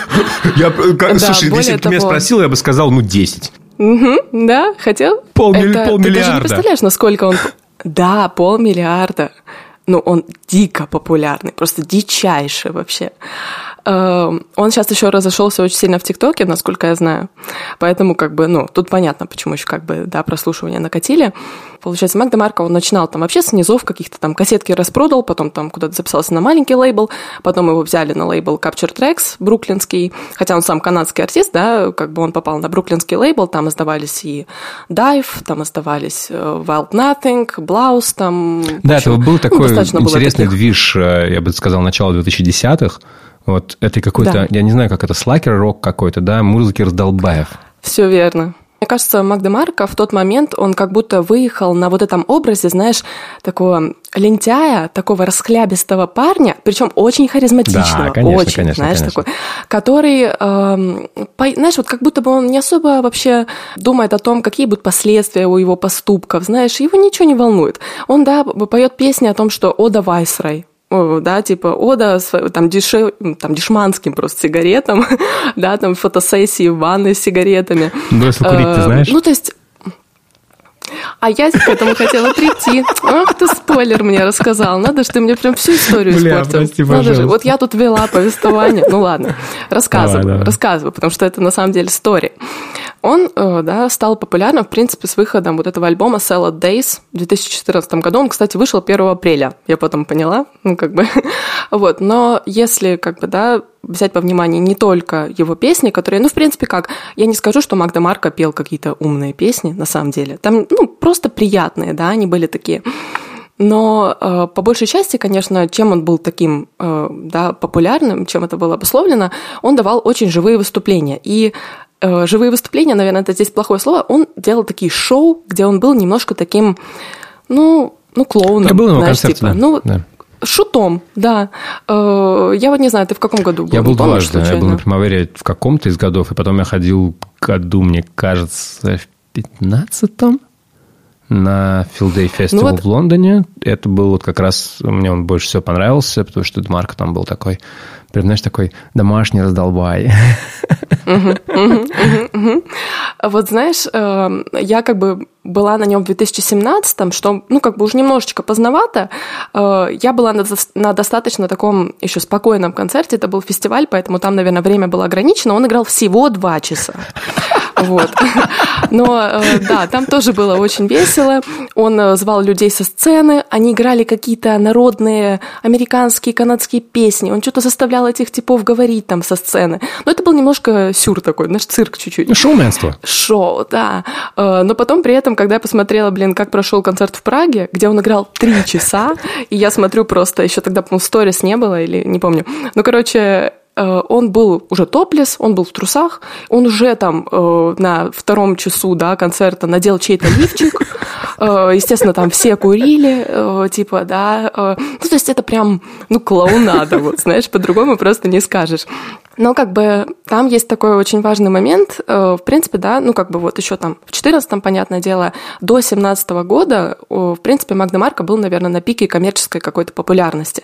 Я, как, да, слушай, если бы ты меня спросил, я бы сказал, ну, 10. Угу, да, хотел? Полмилли, Это, полмиллиарда. Ты даже не представляешь, насколько он да, полмиллиарда. Ну, он дико популярный, просто дичайший вообще. Эм, он сейчас еще разошелся очень сильно в ТикТоке, насколько я знаю. Поэтому, как бы, ну, тут понятно, почему еще, как бы, да, прослушивания накатили. Получается, Мак Марко, он начинал там вообще с низов каких-то там кассетки распродал, потом там куда-то записался на маленький лейбл, потом его взяли на лейбл Capture Tracks, бруклинский, хотя он сам канадский артист, да, как бы он попал на бруклинский лейбл, там издавались и Dive, там издавались э, Wild Nothing, Blouse, там... Да, общем, это был ну, такой ну, интересный таких... движ, э, я бы сказал, начала 2010-х, вот это какой-то, да. я не знаю, как это, слакер-рок какой-то, да, музыки раздолбаев. Все верно. Мне кажется, Магдемарка в тот момент, он как будто выехал на вот этом образе, знаешь, такого лентяя, такого расхлябистого парня, причем очень харизматичного, да, конечно, очень, конечно, знаешь, конечно. такой, который, э, по, знаешь, вот как будто бы он не особо вообще думает о том, какие будут последствия у его поступков, знаешь, его ничего не волнует. Он, да, поет песни о том, что «Ода Вайсрай», да, типа ода там, деше, там дешманским просто сигаретам, да, там фотосессии в ванной с сигаретами. Брось курить, ты э, знаешь? Ну, то есть а я к этому хотела прийти. Ах, ты спойлер мне рассказал. Надо же, ты мне прям всю историю Бля, испортил. прости, Надо же, вот я тут вела повествование. Ну ладно, рассказываю, давай, давай. рассказываю, потому что это на самом деле стори. Он э, да, стал популярным, в принципе, с выходом вот этого альбома Salad Days в 2014 году. Он, кстати, вышел 1 апреля, я потом поняла, ну, как бы, вот. Но если, как бы, да, взять во внимание не только его песни, которые, ну, в принципе, как, я не скажу, что Магда Марко пел какие-то умные песни, на самом деле. Там, ну, просто приятные, да, они были такие. Но э, по большей части, конечно, чем он был таким э, да, популярным, чем это было обусловлено, он давал очень живые выступления. И Э, живые выступления, наверное, это здесь плохое слово, он делал такие шоу, где он был немножко таким, ну, ну клоуном. Это было на знаешь, концерте, типа, да. Ну, да. Шутом, да. Э, я вот не знаю, ты в каком году был? Я был дважды. Я был на Примавере в каком-то из годов, и потом я ходил году, мне кажется, в пятнадцатом на Филдей Фестивал ну вот. в Лондоне. Это был вот как раз, мне он больше всего понравился, потому что Марк там был такой Прям, знаешь, такой домашний раздолбай. Вот знаешь, эм, я как бы была на нем в 2017, что, ну, как бы уже немножечко поздновато. Э, я была на, на достаточно таком еще спокойном концерте, это был фестиваль, поэтому там, наверное, время было ограничено. Он играл всего два часа. Вот. Но э, да, там тоже было очень весело. Он э, звал людей со сцены, они играли какие-то народные американские, канадские песни. Он что-то заставлял этих типов говорить там со сцены. Но это был немножко сюр такой, наш цирк чуть-чуть. Шоуменство. Шоу, да. Э, но потом при этом, когда я посмотрела, блин, как прошел концерт в Праге, где он играл три часа, и я смотрю просто, еще тогда, по-моему, сторис не было, или не помню. Ну, короче, он был уже топлес, он был в трусах, он уже там э, на втором часу да, концерта надел чей-то лифчик, э, естественно, там все курили, э, типа, да, э, ну, то есть это прям, ну, клоунада, вот, знаешь, по-другому просто не скажешь. Но как бы там есть такой очень важный момент, э, в принципе, да, ну как бы вот еще там в 14 понятное дело, до 17 года, в принципе, Магна Марка был, наверное, на пике коммерческой какой-то популярности.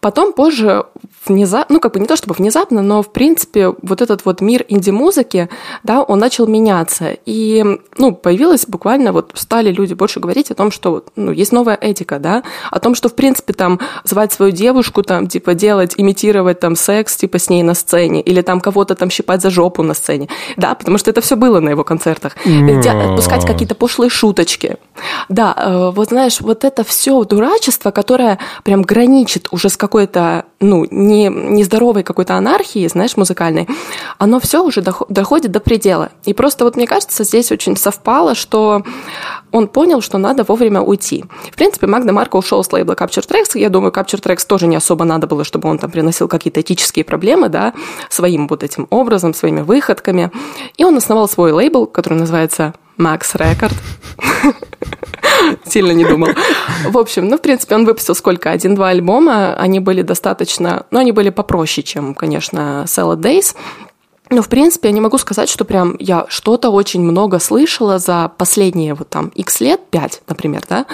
Потом позже внезапно, ну как бы не то чтобы внезапно, но в принципе вот этот вот мир инди-музыки, да, он начал меняться. И, ну, появилось буквально, вот стали люди больше говорить о том, что, ну, есть новая этика, да, о том, что в принципе там звать свою девушку, там, типа делать, имитировать там секс, типа с ней на сцене, или там кого-то там щипать за жопу на сцене, да, потому что это все было на его концертах. Пускать какие-то пошлые шуточки. Да, э, вот знаешь, вот это все дурачество, которое прям граничит уже с какой-то, ну, не, нездоровой какой-то анархии, знаешь, музыкальной, оно все уже доходит до предела. И просто вот мне кажется, здесь очень совпало, что он понял, что надо вовремя уйти. В принципе, Магда Марко ушел с лейбла Capture Tracks. Я думаю, Capture Tracks тоже не особо надо было, чтобы он там приносил какие-то этические проблемы, да, своим вот этим образом, своими выходками. И он основал свой лейбл, который называется Max Record. Сильно не думал. В общем, ну, в принципе, он выпустил сколько? Один-два альбома. Они были достаточно... Ну, они были попроще, чем, конечно, Salad Days. Но, в принципе, я не могу сказать, что прям я что-то очень много слышала за последние вот там x лет, 5, например, да,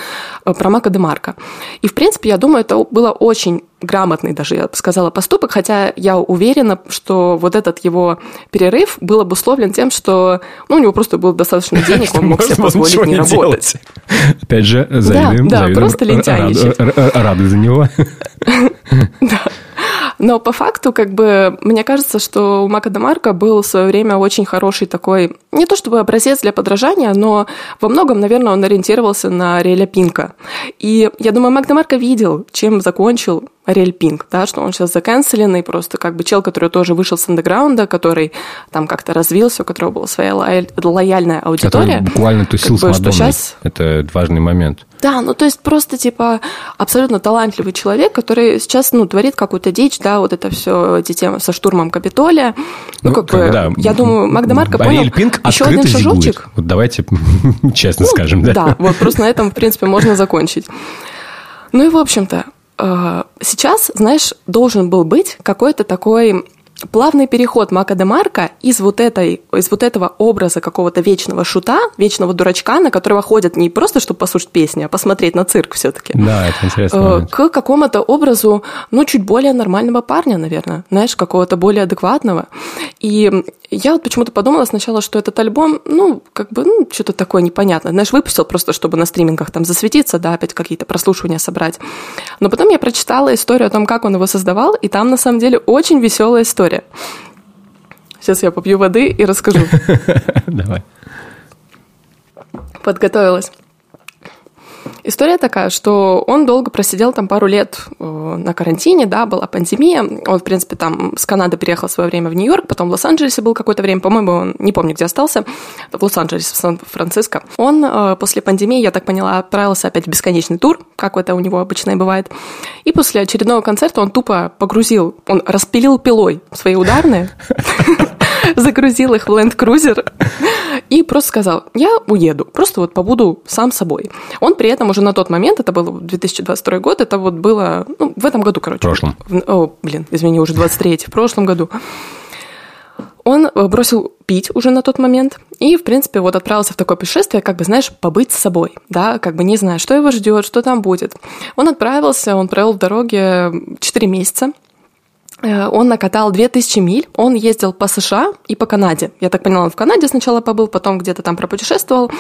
про Мака Демарка. И, в принципе, я думаю, это было очень грамотный даже, я бы сказала, поступок, хотя я уверена, что вот этот его перерыв был обусловлен тем, что ну, у него просто было достаточно денег, он мог себе позволить не работать. Опять же, завидуем. Да, просто лентяйничать. Рады за него. Да. Но по факту, как бы, мне кажется, что у Мака Демарко был в свое время очень хороший такой, не то чтобы образец для подражания, но во многом, наверное, он ориентировался на Реля Пинка. И я думаю, Мак Демарко видел, чем закончил Ариэль Пинк, да, что он сейчас заканцеленный, просто как бы чел, который тоже вышел с андеграунда, который там как-то развился, у которого была своя лояль, лояльная аудитория. Который буквально тусил как бы, с Мадонной. Сейчас... Это важный момент. Да, ну то есть просто типа абсолютно талантливый человек, который сейчас, ну, творит какую-то дичь, да, вот это все эти темы со штурмом Капитолия. Ну, ну как, как бы, да. я думаю, Магдамарко понял, Пинк еще один шажочек. Вот давайте честно ну, скажем, да. Да, вот просто на этом, в принципе, можно закончить. Ну и, в общем-то, сейчас, знаешь, должен был быть какой-то такой плавный переход Мака де Марка из вот, этой, из вот этого образа какого-то вечного шута, вечного дурачка, на которого ходят не просто, чтобы послушать песни, а посмотреть на цирк все-таки. Да, это интересно. Э, к какому-то образу, ну, чуть более нормального парня, наверное, знаешь, какого-то более адекватного. И я вот почему-то подумала сначала, что этот альбом, ну, как бы, ну, что-то такое непонятное. Знаешь, выпустил просто, чтобы на стримингах там засветиться, да, опять какие-то прослушивания собрать. Но потом я прочитала историю о том, как он его создавал, и там, на самом деле, очень веселая история. Сейчас я попью воды и расскажу. Давай. Подготовилась. История такая, что он долго просидел там пару лет э, на карантине, да, была пандемия. Он, в принципе, там с Канады приехал в свое время в Нью-Йорк, потом в Лос-Анджелесе был какое-то время, по-моему, он не помню, где остался, в Лос-Анджелесе, в Сан-Франциско. Он э, после пандемии, я так поняла, отправился опять в бесконечный тур, как это у него обычно и бывает. И после очередного концерта он тупо погрузил, он распилил пилой свои ударные, загрузил их в Land Cruiser и просто сказал, я уеду, просто вот побуду сам собой. Он при этом уже на тот момент, это был 2022 год, это вот было, ну, в этом году, короче. В прошлом. В, о, блин, извини, уже 23 в прошлом году. Он э, бросил пить уже на тот момент и, в принципе, вот отправился в такое путешествие, как бы, знаешь, побыть с собой, да, как бы не зная, что его ждет, что там будет. Он отправился, он провел в дороге 4 месяца, он накатал 2000 миль, он ездил по США и по Канаде. Я так поняла, он в Канаде сначала побыл, потом где-то там пропутешествовал.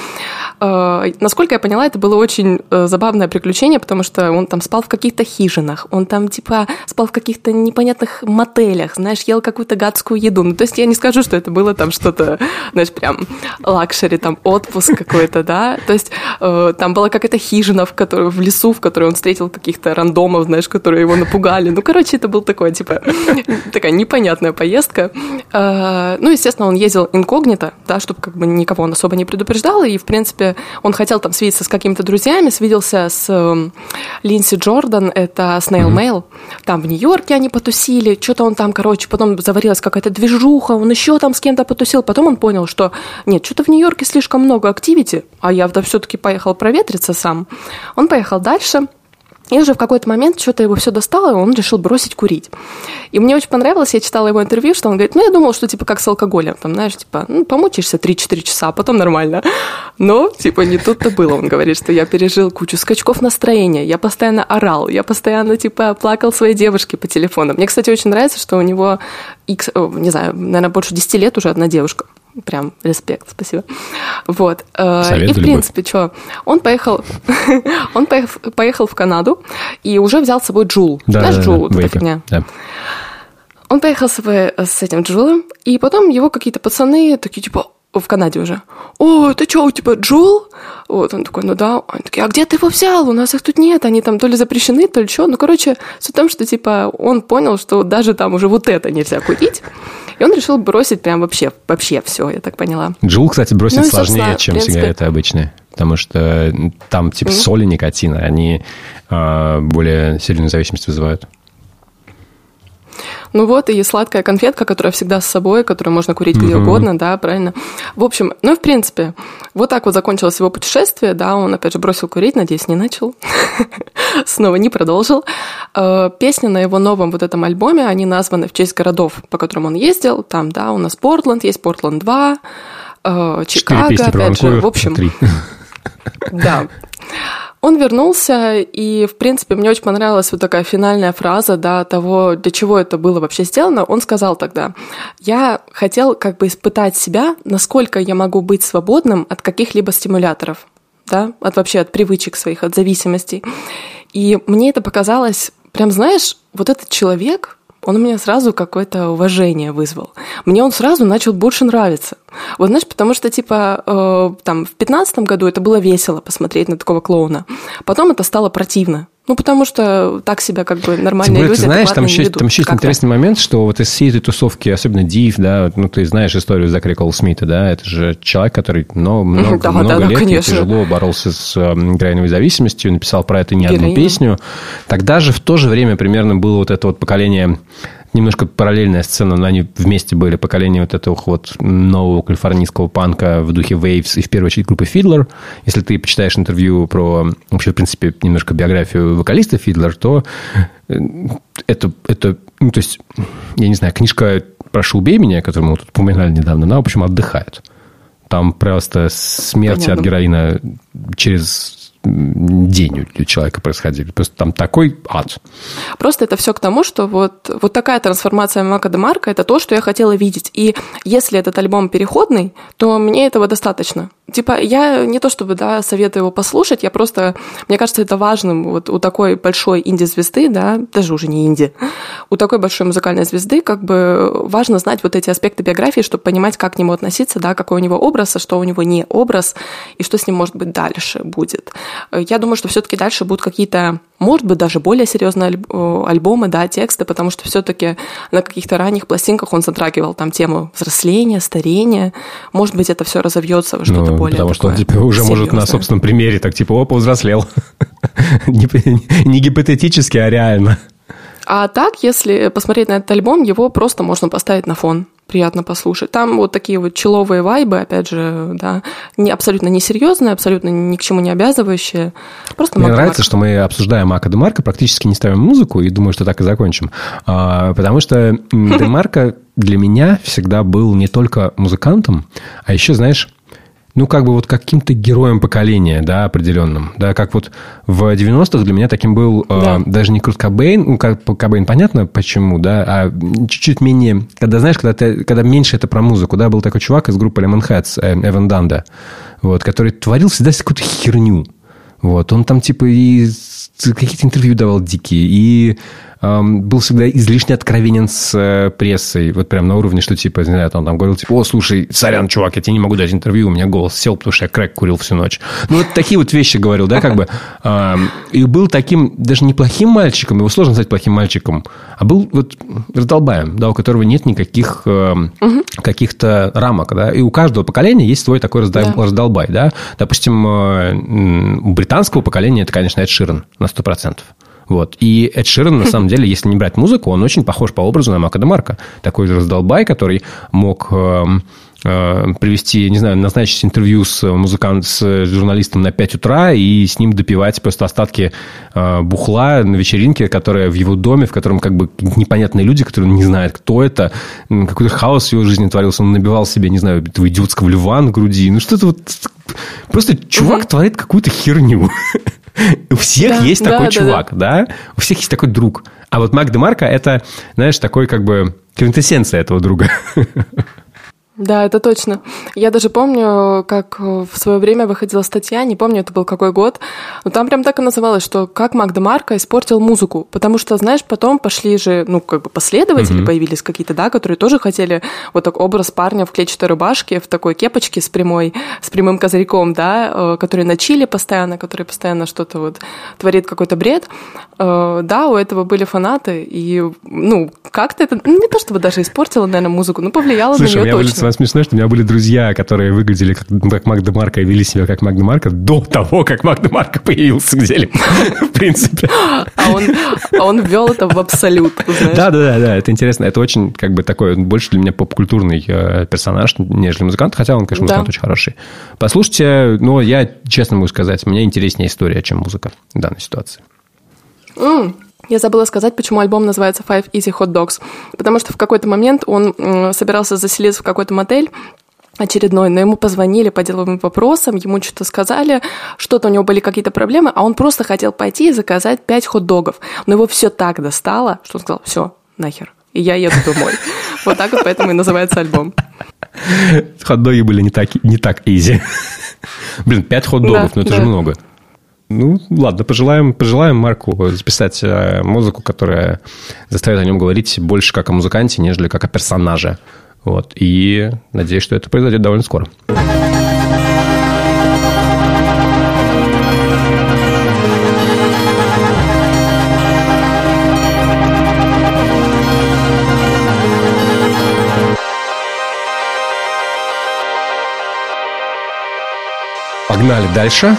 Э, насколько я поняла, это было очень э, забавное приключение, потому что он там спал в каких-то хижинах, он там типа спал в каких-то непонятных мотелях, знаешь, ел какую-то гадскую еду. Ну, то есть я не скажу, что это было там что-то, знаешь, прям luxury, там отпуск какой-то, да. То есть там была какая-то хижина, в, которой, в лесу, в которой он встретил каких-то рандомов, знаешь, которые его напугали. Ну, короче, это был такой, типа, такая непонятная поездка. А, ну, естественно, он ездил инкогнито, да, чтобы как бы никого он особо не предупреждал, и, в принципе, он хотел там свидеться с какими-то друзьями, свиделся с эм, Линси Джордан, это Snail Mail, там в Нью-Йорке они потусили, что-то он там, короче, потом заварилась какая-то движуха, он еще там с кем-то потусил, потом он понял, что нет, что-то в Нью-Йорке слишком много активити, а я все-таки поехал проветриться сам. Он поехал дальше, и уже в какой-то момент что-то его все достало, и он решил бросить курить. И мне очень понравилось, я читала его интервью, что он говорит, ну, я думал, что типа как с алкоголем, там, знаешь, типа, ну, помучишься 3-4 часа, а потом нормально. Но, типа, не тут-то было. Он говорит, что я пережил кучу скачков настроения, я постоянно орал, я постоянно, типа, плакал своей девушке по телефону. Мне, кстати, очень нравится, что у него, X, не знаю, наверное, больше 10 лет уже одна девушка. Прям респект, спасибо. Вот. Э, Совет и в принципе, что, он поехал, он поехал, в Канаду и уже взял с собой Джул. Да, Знаешь, да, Джул, да, эта фигня. Да. Он поехал с, с этим Джулом, и потом его какие-то пацаны такие, типа, в Канаде уже. О, это что, у тебя Джул? Вот, он такой, ну да. Он такой, а где ты его взял? У нас их тут нет. Они там то ли запрещены, то ли что. Ну, короче, суть в том, что, типа, он понял, что даже там уже вот это нельзя курить. И он решил бросить прям вообще, вообще все, я так поняла. Джул, кстати, бросить ну, сложнее, чем принципе... сигареты обычные. Потому что там типа mm-hmm. соли никотина, они э, более сильную зависимость вызывают. Ну вот, и сладкая конфетка, которая всегда с собой, которую можно курить где угодно, да, правильно. В общем, ну в принципе, вот так вот закончилось его путешествие, да, он опять же бросил курить, надеюсь, не начал, снова не продолжил. Э, песни на его новом вот этом альбоме, они названы в честь городов, по которым он ездил, там, да, у нас Портленд, есть Портленд 2, э, Чикаго, опять же, в общем. Да. Он вернулся, и, в принципе, мне очень понравилась вот такая финальная фраза, да, того, для чего это было вообще сделано. Он сказал тогда, я хотел как бы испытать себя, насколько я могу быть свободным от каких-либо стимуляторов, да, от вообще от привычек своих, от зависимостей. И мне это показалось, прям знаешь, вот этот человек, он у меня сразу какое-то уважение вызвал. Мне он сразу начал больше нравиться. Вот знаешь, потому что, типа, э, там, в пятнадцатом году это было весело посмотреть на такого клоуна. Потом это стало противно. Ну, потому что так себя как бы нормальные Тем люди... Ты знаешь, там еще, там еще есть интересный момент, что вот из всей этой тусовки, особенно Див, да, ну, ты знаешь историю Закри Смита, да, это же человек, который много, много, да, много да, лет да, тяжело боролся с э, героиновой зависимостью, написал про это не Героина. одну песню. Тогда же в то же время примерно было вот это вот поколение немножко параллельная сцена, но они вместе были поколение вот этого вот нового калифорнийского панка в духе Waves и в первую очередь группы Fiddler. Если ты почитаешь интервью про, вообще, в принципе, немножко биографию вокалиста Fiddler, то э, это, это, ну, то есть, я не знаю, книжка «Прошу, убей меня», которую мы тут упоминали недавно, она, в общем, отдыхает. Там просто смерть Понятно. от героина через день у человека происходили. Просто там такой ад. Просто это все к тому, что вот, вот такая трансформация Мака де Марка – это то, что я хотела видеть. И если этот альбом переходный, то мне этого достаточно. Типа, я не то чтобы, да, советую его послушать, я просто, мне кажется, это важным вот у такой большой инди-звезды, да, даже уже не инди, у такой большой музыкальной звезды как бы важно знать вот эти аспекты биографии, чтобы понимать, как к нему относиться, да, какой у него образ, а что у него не образ, и что с ним, может быть, дальше будет. Я думаю, что все-таки дальше будут какие-то может быть, даже более серьезные альбомы, да, тексты, потому что все-таки на каких-то ранних пластинках он затрагивал там тему взросления, старения. Может быть, это все разовьется во что-то более Потому что он типа, уже серьезное. может на собственном примере так типа, опа, повзрослел. Не гипотетически, а реально. А так, если посмотреть на этот альбом, его просто можно поставить на фон приятно послушать. Там вот такие вот человые вайбы, опять же, да, не, абсолютно несерьезные, абсолютно ни к чему не обязывающие. Просто Мне нравится, что мы обсуждаем Мака Демарка, практически не ставим музыку, и думаю, что так и закончим. А, потому что Демарка для меня всегда был не только музыкантом, а еще, знаешь, ну, как бы вот каким-то героем поколения, да, определенным. Да, как вот в 90-х для меня таким был да. э, даже не Курт Кобейн, ну, как Кобейн, понятно почему, да, а чуть-чуть менее, когда, знаешь, когда, ты, когда меньше это про музыку, да, был такой чувак из группы Lemon Heads, э, Эван Данда, вот, который творил всегда какую-то херню. Вот, он там типа и какие-то интервью давал дикие, и был всегда излишне откровенен с э, прессой. Вот прям на уровне, что типа, не знаю, он там говорил, типа, о, слушай, сорян, чувак, я тебе не могу дать интервью, у меня голос сел, потому что я крэк курил всю ночь. Ну, вот такие вот вещи говорил, да, как бы. И был таким, даже неплохим мальчиком, его сложно назвать плохим мальчиком, а был вот раздолбаем, да, у которого нет никаких каких-то рамок, да, и у каждого поколения есть свой такой раздолбай, да. Допустим, э, у британского поколения это, конечно, Эд Ширен на 100%. Вот. И Эд Ширен, на самом деле, если не брать музыку, он очень похож по образу на Мака Демарка. Такой же раздолбай, который мог эм, э, привести, не знаю, назначить интервью с музыкантом, с журналистом на 5 утра и с ним допивать просто остатки э, бухла на вечеринке, которая в его доме, в котором как бы непонятные люди, которые не знают, кто это, какой-то хаос в его жизни творился, он набивал себе, не знаю, этого идиотского льва на груди, ну что-то вот... Просто чувак угу. творит какую-то херню. У всех да, есть да, такой да, чувак, да. да? У всех есть такой друг. А вот Мак Демарко это, знаешь, такой как бы квинтэссенция этого друга. Да, это точно. Я даже помню, как в свое время выходила статья, не помню, это был какой год, но там прям так и называлось, что как Магда Марка испортил музыку. Потому что, знаешь, потом пошли же, ну, как бы последователи mm-hmm. появились какие-то, да, которые тоже хотели вот так образ парня в клетчатой рубашке, в такой кепочке с прямой, с прямым козырьком, да, э, который на чили постоянно, который постоянно что-то вот творит какой-то бред. Э, да, у этого были фанаты, и, ну, как-то это, ну, не то чтобы даже испортило, наверное, музыку, но повлияло Слушай, на нее точно самое смешное, что у меня были друзья, которые выглядели как, как Магда Марка и вели себя как Магда Марка до того, как Магда Марка появился где-либо, в принципе. А он, а он ввел это в абсолют, Да, да, да, да, это интересно. Это очень, как бы, такой, больше для меня поп-культурный э, персонаж, нежели музыкант, хотя он, конечно, музыкант очень хороший. Послушайте, ну, я честно могу сказать, мне интереснее история, чем музыка в данной ситуации. Mm. Я забыла сказать, почему альбом называется Five Easy Hot Dogs. Потому что в какой-то момент он собирался заселиться в какой-то мотель, очередной, но ему позвонили по деловым вопросам, ему что-то сказали, что-то у него были какие-то проблемы, а он просто хотел пойти и заказать пять хот-догов. Но его все так достало, что он сказал, все, нахер, и я еду домой. Вот так вот поэтому и называется альбом. Хот-доги были не так, не так изи. Блин, пять хот-догов, ну это же много. Ну, ладно, пожелаем, пожелаем Марку записать э, музыку, которая заставит о нем говорить больше как о музыканте, нежели как о персонаже. Вот. И надеюсь, что это произойдет довольно скоро. Погнали дальше.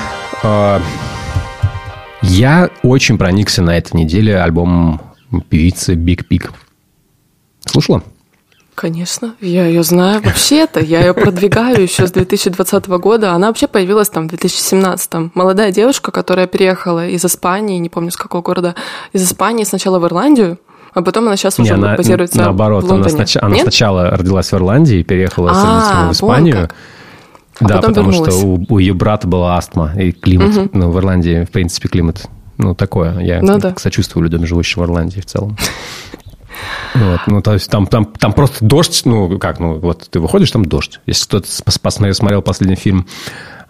Я очень проникся на этой неделе альбомом певицы Big Pig. Слушала? Конечно, я ее знаю вообще-то, я ее продвигаю еще с 2020 года. Она вообще появилась там в 2017. Молодая девушка, которая переехала из Испании, не помню с какого города, из Испании сначала в Ирландию, а потом она сейчас уже она, базируется наоборот, в Лондоне. Она, снач... она сначала родилась в Ирландии, переехала а, в Испанию. Вон а да, потому вернулась. что у, у ее брата была астма, и климат, угу. ну, в Ирландии, в принципе, климат, ну, такое. Я ну, да. сочувствую людям, живущим в Ирландии в целом. Вот, ну, то есть там, там, там просто дождь, ну, как, ну, вот ты выходишь, там дождь. Если кто-то посмотрел, смотрел последний фильм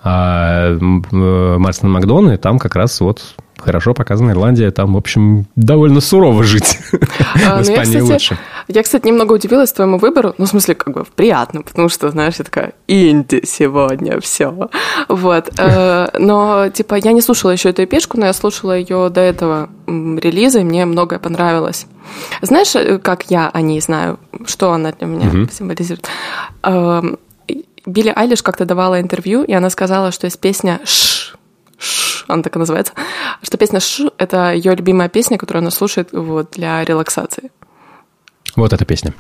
а, Мартина Макдона, там как раз вот хорошо показана Ирландия, там, в общем, довольно сурово жить. А, в ну, Испании лучше. Я, кстати, немного удивилась твоему выбору, ну, в смысле, как бы приятно, потому что, знаешь, я такая, инди сегодня, все. Вот. Э, но, типа, я не слушала еще эту эпишку, но я слушала ее до этого релиза, и мне многое понравилось. Знаешь, э, как я о ней знаю, что она для меня угу. символизирует? Эм, Билли Айлиш как-то давала интервью, и она сказала, что есть песня «Ш», «Ш», она так и называется, что песня «Ш» — это ее любимая песня, которую она слушает вот, для релаксации. Вот эта песня.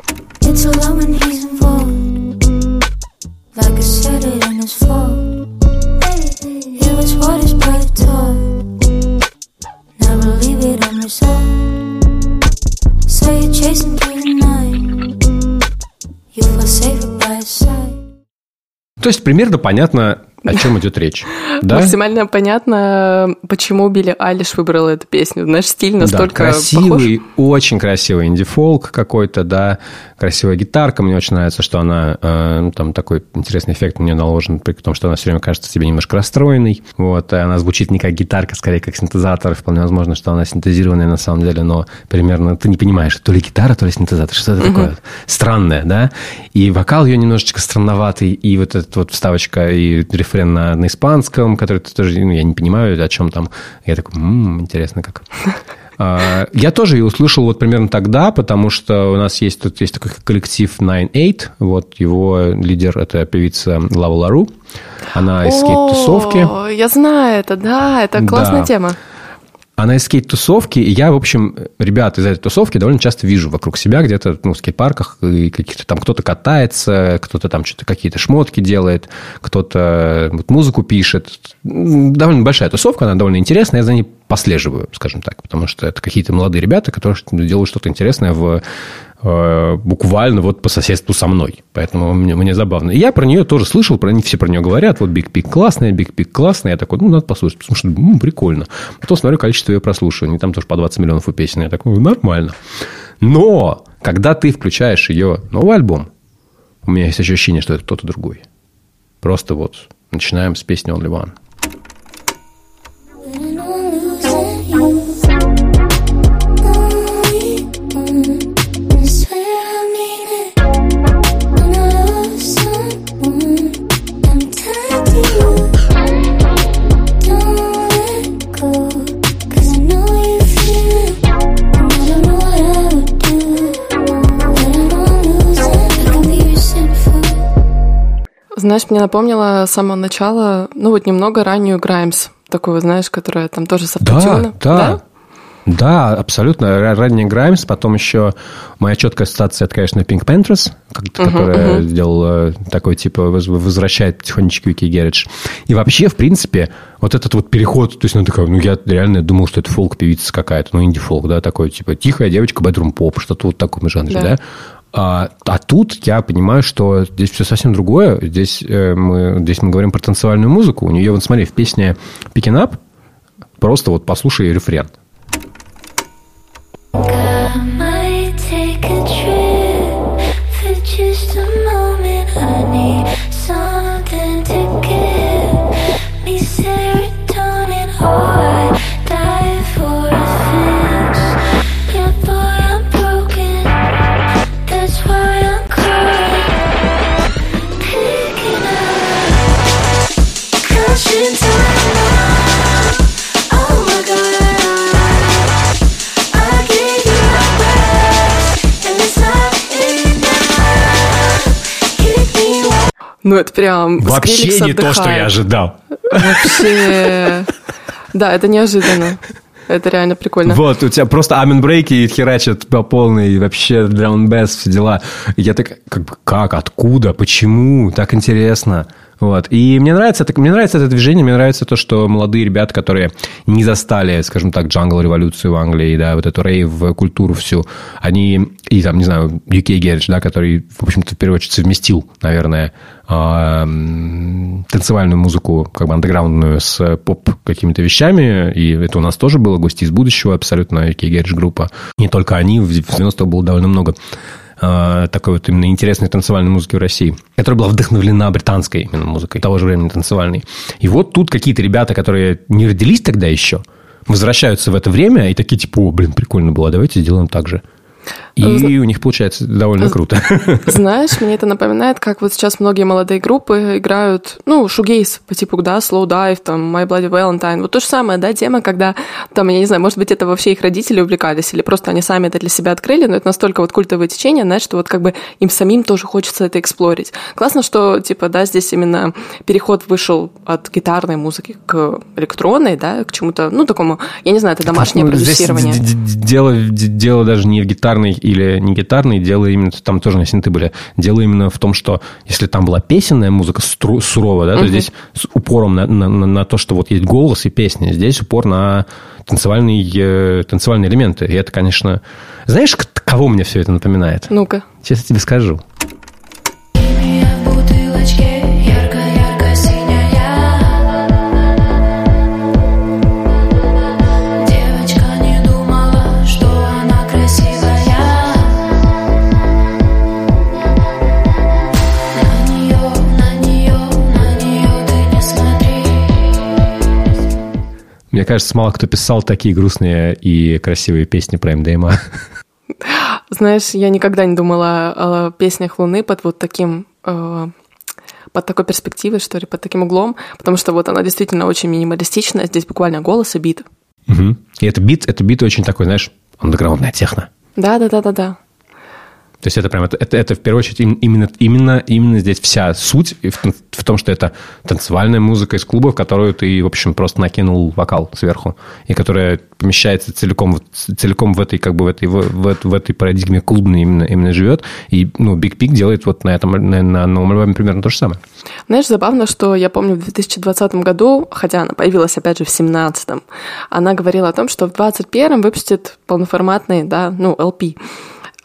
То есть примерно понятно, о чем идет речь. Да? Максимально понятно, почему Билли Айлиш выбрала эту песню. Наш стиль настолько да, красивый, похож. очень красивый инди-фолк какой-то, да, красивая гитарка. Мне очень нравится, что она, э, ну, там такой интересный эффект мне наложен, при том, что она все время кажется себе немножко расстроенной. Вот, она звучит не как гитарка, скорее как синтезатор. Вполне возможно, что она синтезированная на самом деле, но примерно ты не понимаешь, то ли гитара, то ли синтезатор. Что это угу. такое странное, да? И вокал ее немножечко странноватый, и вот эта вот вставочка и рефрен на, на испанском, который тоже, ну, я не понимаю, о чем там. Я такой, м-м, интересно как. А, я тоже ее услышал вот примерно тогда, потому что у нас есть тут есть такой коллектив Nine Eight, вот его лидер это певица Лава Лару, она из скейт-тусовки. Я знаю это, да, это классная да. тема. Она из скейт-тусовки, и я, в общем, ребят из этой тусовки довольно часто вижу вокруг себя где-то ну, в скейт-парках, и каких-то там кто-то катается, кто-то там что-то какие-то шмотки делает, кто-то вот, музыку пишет. Довольно большая тусовка, она довольно интересная, я за ней послеживаю, скажем так, потому что это какие-то молодые ребята, которые делают что-то интересное в Э, буквально вот по соседству со мной. Поэтому мне, мне забавно. И я про нее тоже слышал, про, все про нее говорят. Вот Big Pig классная, Big Pig классная. Я такой, ну, надо послушать, потому что ну, прикольно. Потом смотрю количество ее прослушиваний. Там тоже по 20 миллионов у песен. Я такой, нормально. Но, когда ты включаешь ее новый альбом, у меня есть ощущение, что это кто-то другой. Просто вот начинаем с песни Only One. Знаешь, мне напомнила с самого начала, ну вот немного раннюю Граймс, такую, знаешь, которая там тоже с автотюна. Да, да. Да, да абсолютно. Ранний Граймс, потом еще моя четкая ассоциация, это, конечно, Pink Panthers, которая uh-huh. сделала такой, типа, возвращает потихонечку Вики Герридж. И вообще, в принципе, вот этот вот переход, то есть, ну, такая, ну, я реально думал, что это фолк-певица какая-то, ну, инди-фолк, да, такой, типа, тихая девочка, бедрум-поп, что-то вот таком жанре, да. да? А, а тут я понимаю, что здесь все совсем другое. Здесь, э, мы, здесь мы говорим про танцевальную музыку. У нее, вот смотри, в песне Picking Up просто вот послушай рефрен. Ну, это прям... Вообще не то, что я ожидал. Вообще... Да, это неожиданно. Это реально прикольно. Вот, у тебя просто амен брейки и херачат по полной, вообще дрон бэс, все дела. я так, как, как, откуда, почему, так интересно. Вот. И мне нравится, это, мне нравится это движение, мне нравится то, что молодые ребята, которые не застали, скажем так, джангл-революцию в Англии, да, вот эту рейв-культуру всю, они, и там, не знаю, UK Garage, да, который, в общем-то, в первую очередь совместил, наверное, танцевальную музыку, как бы андеграундную, с поп какими-то вещами, и это у нас тоже было, гости из будущего, абсолютно UK Garage группа. Не только они, в 90-х было довольно много э, такой вот именно интересной танцевальной музыки в России, которая была вдохновлена британской именно музыкой того же времени танцевальной. И вот тут какие-то ребята, которые не родились тогда еще, возвращаются в это время и такие типа, о, блин, прикольно было, давайте сделаем так же. И у них получается довольно круто. Знаешь, мне это напоминает, как вот сейчас многие молодые группы играют, ну, шугейс по типу, да, Slow Dive, там, My Bloody Valentine. Вот то же самое, да, тема, когда, там, я не знаю, может быть, это вообще их родители увлекались, или просто они сами это для себя открыли, но это настолько вот культовое течение, знаешь, что вот как бы им самим тоже хочется это эксплорить. Классно, что, типа, да, здесь именно переход вышел от гитарной музыки к электронной, да, к чему-то, ну, такому, я не знаю, это домашнее ну, продюсирование. Дело, дело даже не в гитарной или не гитарный, дело именно, там тоже на синты были, дело именно в том, что если там была песенная музыка стру, суровая, да, то здесь с упором на, на, на то, что вот есть голос и песня, здесь упор на танцевальные, э, танцевальные элементы. И это, конечно... Знаешь, кого мне все это напоминает? Ну-ка. Сейчас я тебе скажу. Мне кажется, мало кто писал такие грустные и красивые песни про МДМА. Знаешь, я никогда не думала о песнях Луны под вот таким э, под такой перспективой, что ли, под таким углом, потому что вот она действительно очень минималистичная, здесь буквально голос и бит. Угу. И это бит, это бит очень такой, знаешь, андеграундная техно. Да, да, да, да, да. То есть это прям, это, это, в первую очередь именно, именно, именно здесь вся суть в, в том, что это танцевальная музыка из клуба, в которую ты, в общем, просто накинул вокал сверху, и которая помещается целиком, целиком в этой, как бы, в этой, в, в, в этой парадигме клубной именно, именно живет. И, ну, Big Pig делает вот на этом, на, на новом альбоме примерно то же самое. Знаешь, забавно, что я помню в 2020 году, хотя она появилась, опять же, в 2017, она говорила о том, что в 2021 выпустит полноформатный, да, ну, LP.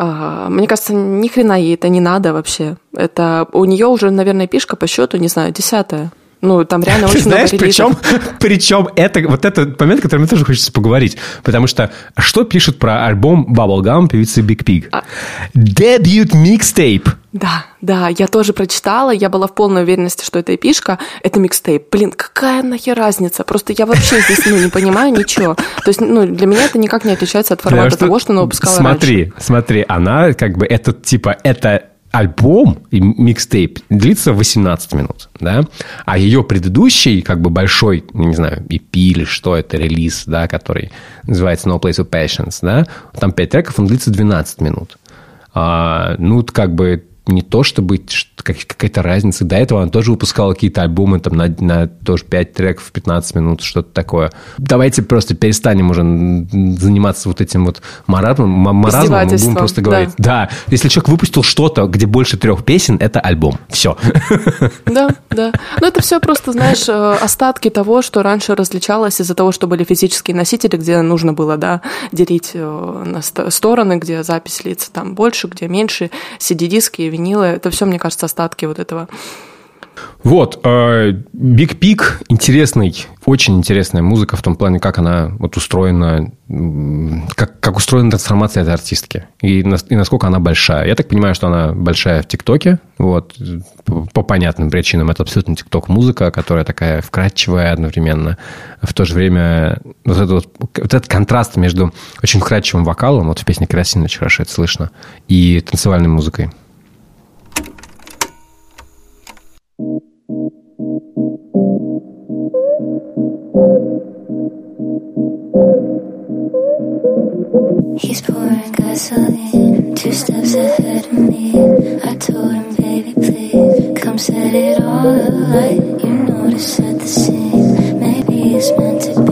А, мне кажется, ни хрена ей это не надо вообще. Это у нее уже, наверное, пишка по счету, не знаю, десятая. Ну, там реально очень Знаешь, много причем, причем это, вот этот момент, который мне тоже хочется поговорить. Потому что что пишут про альбом Bubblegum певицы Big Pig? А... Debut mixtape. Да, да, я тоже прочитала, я была в полной уверенности, что это эпишка, это микстейп. Блин, какая нахер разница? Просто я вообще здесь ну, не понимаю ничего. То есть, ну, для меня это никак не отличается от формата того, что она выпускала смотри, раньше. Смотри, смотри, она как бы, это типа, это альбом, микстейп, длится 18 минут, да, а ее предыдущий, как бы большой, не знаю, EP или что это, релиз, да, который называется No Place of Patience, да, там 5 треков, он длится 12 минут. А, ну, как бы не то чтобы какая-то разница. До этого она тоже выпускала какие-то альбомы там на, на тоже 5 треков, 15 минут, что-то такое. Давайте просто перестанем уже заниматься вот этим вот маразмом, маразмом мы будем просто говорить. Да. да, если человек выпустил что-то, где больше трех песен, это альбом. Все. Да, да. Ну, это все просто, знаешь, э, остатки того, что раньше различалось из-за того, что были физические носители, где нужно было, да, делить э, на стороны, где запись лиц там больше, где меньше, CD-диски, винилы. Это все, мне кажется, остатки вот этого. Вот, э, Big Pig интересный, очень интересная музыка в том плане, как она вот устроена, как, как устроена трансформация этой артистки и, и насколько она большая. Я так понимаю, что она большая в ТикТоке, вот, по, по понятным причинам. Это абсолютно ТикТок-музыка, которая такая вкрадчивая одновременно. В то же время вот, это вот, вот этот контраст между очень вкрадчивым вокалом, вот в песне «Керосин» очень хорошо это слышно, и танцевальной музыкой. He's pouring gasoline, two steps ahead of me. I told him, baby, please come set it all alight. You know to set the scene. Maybe it's meant to be,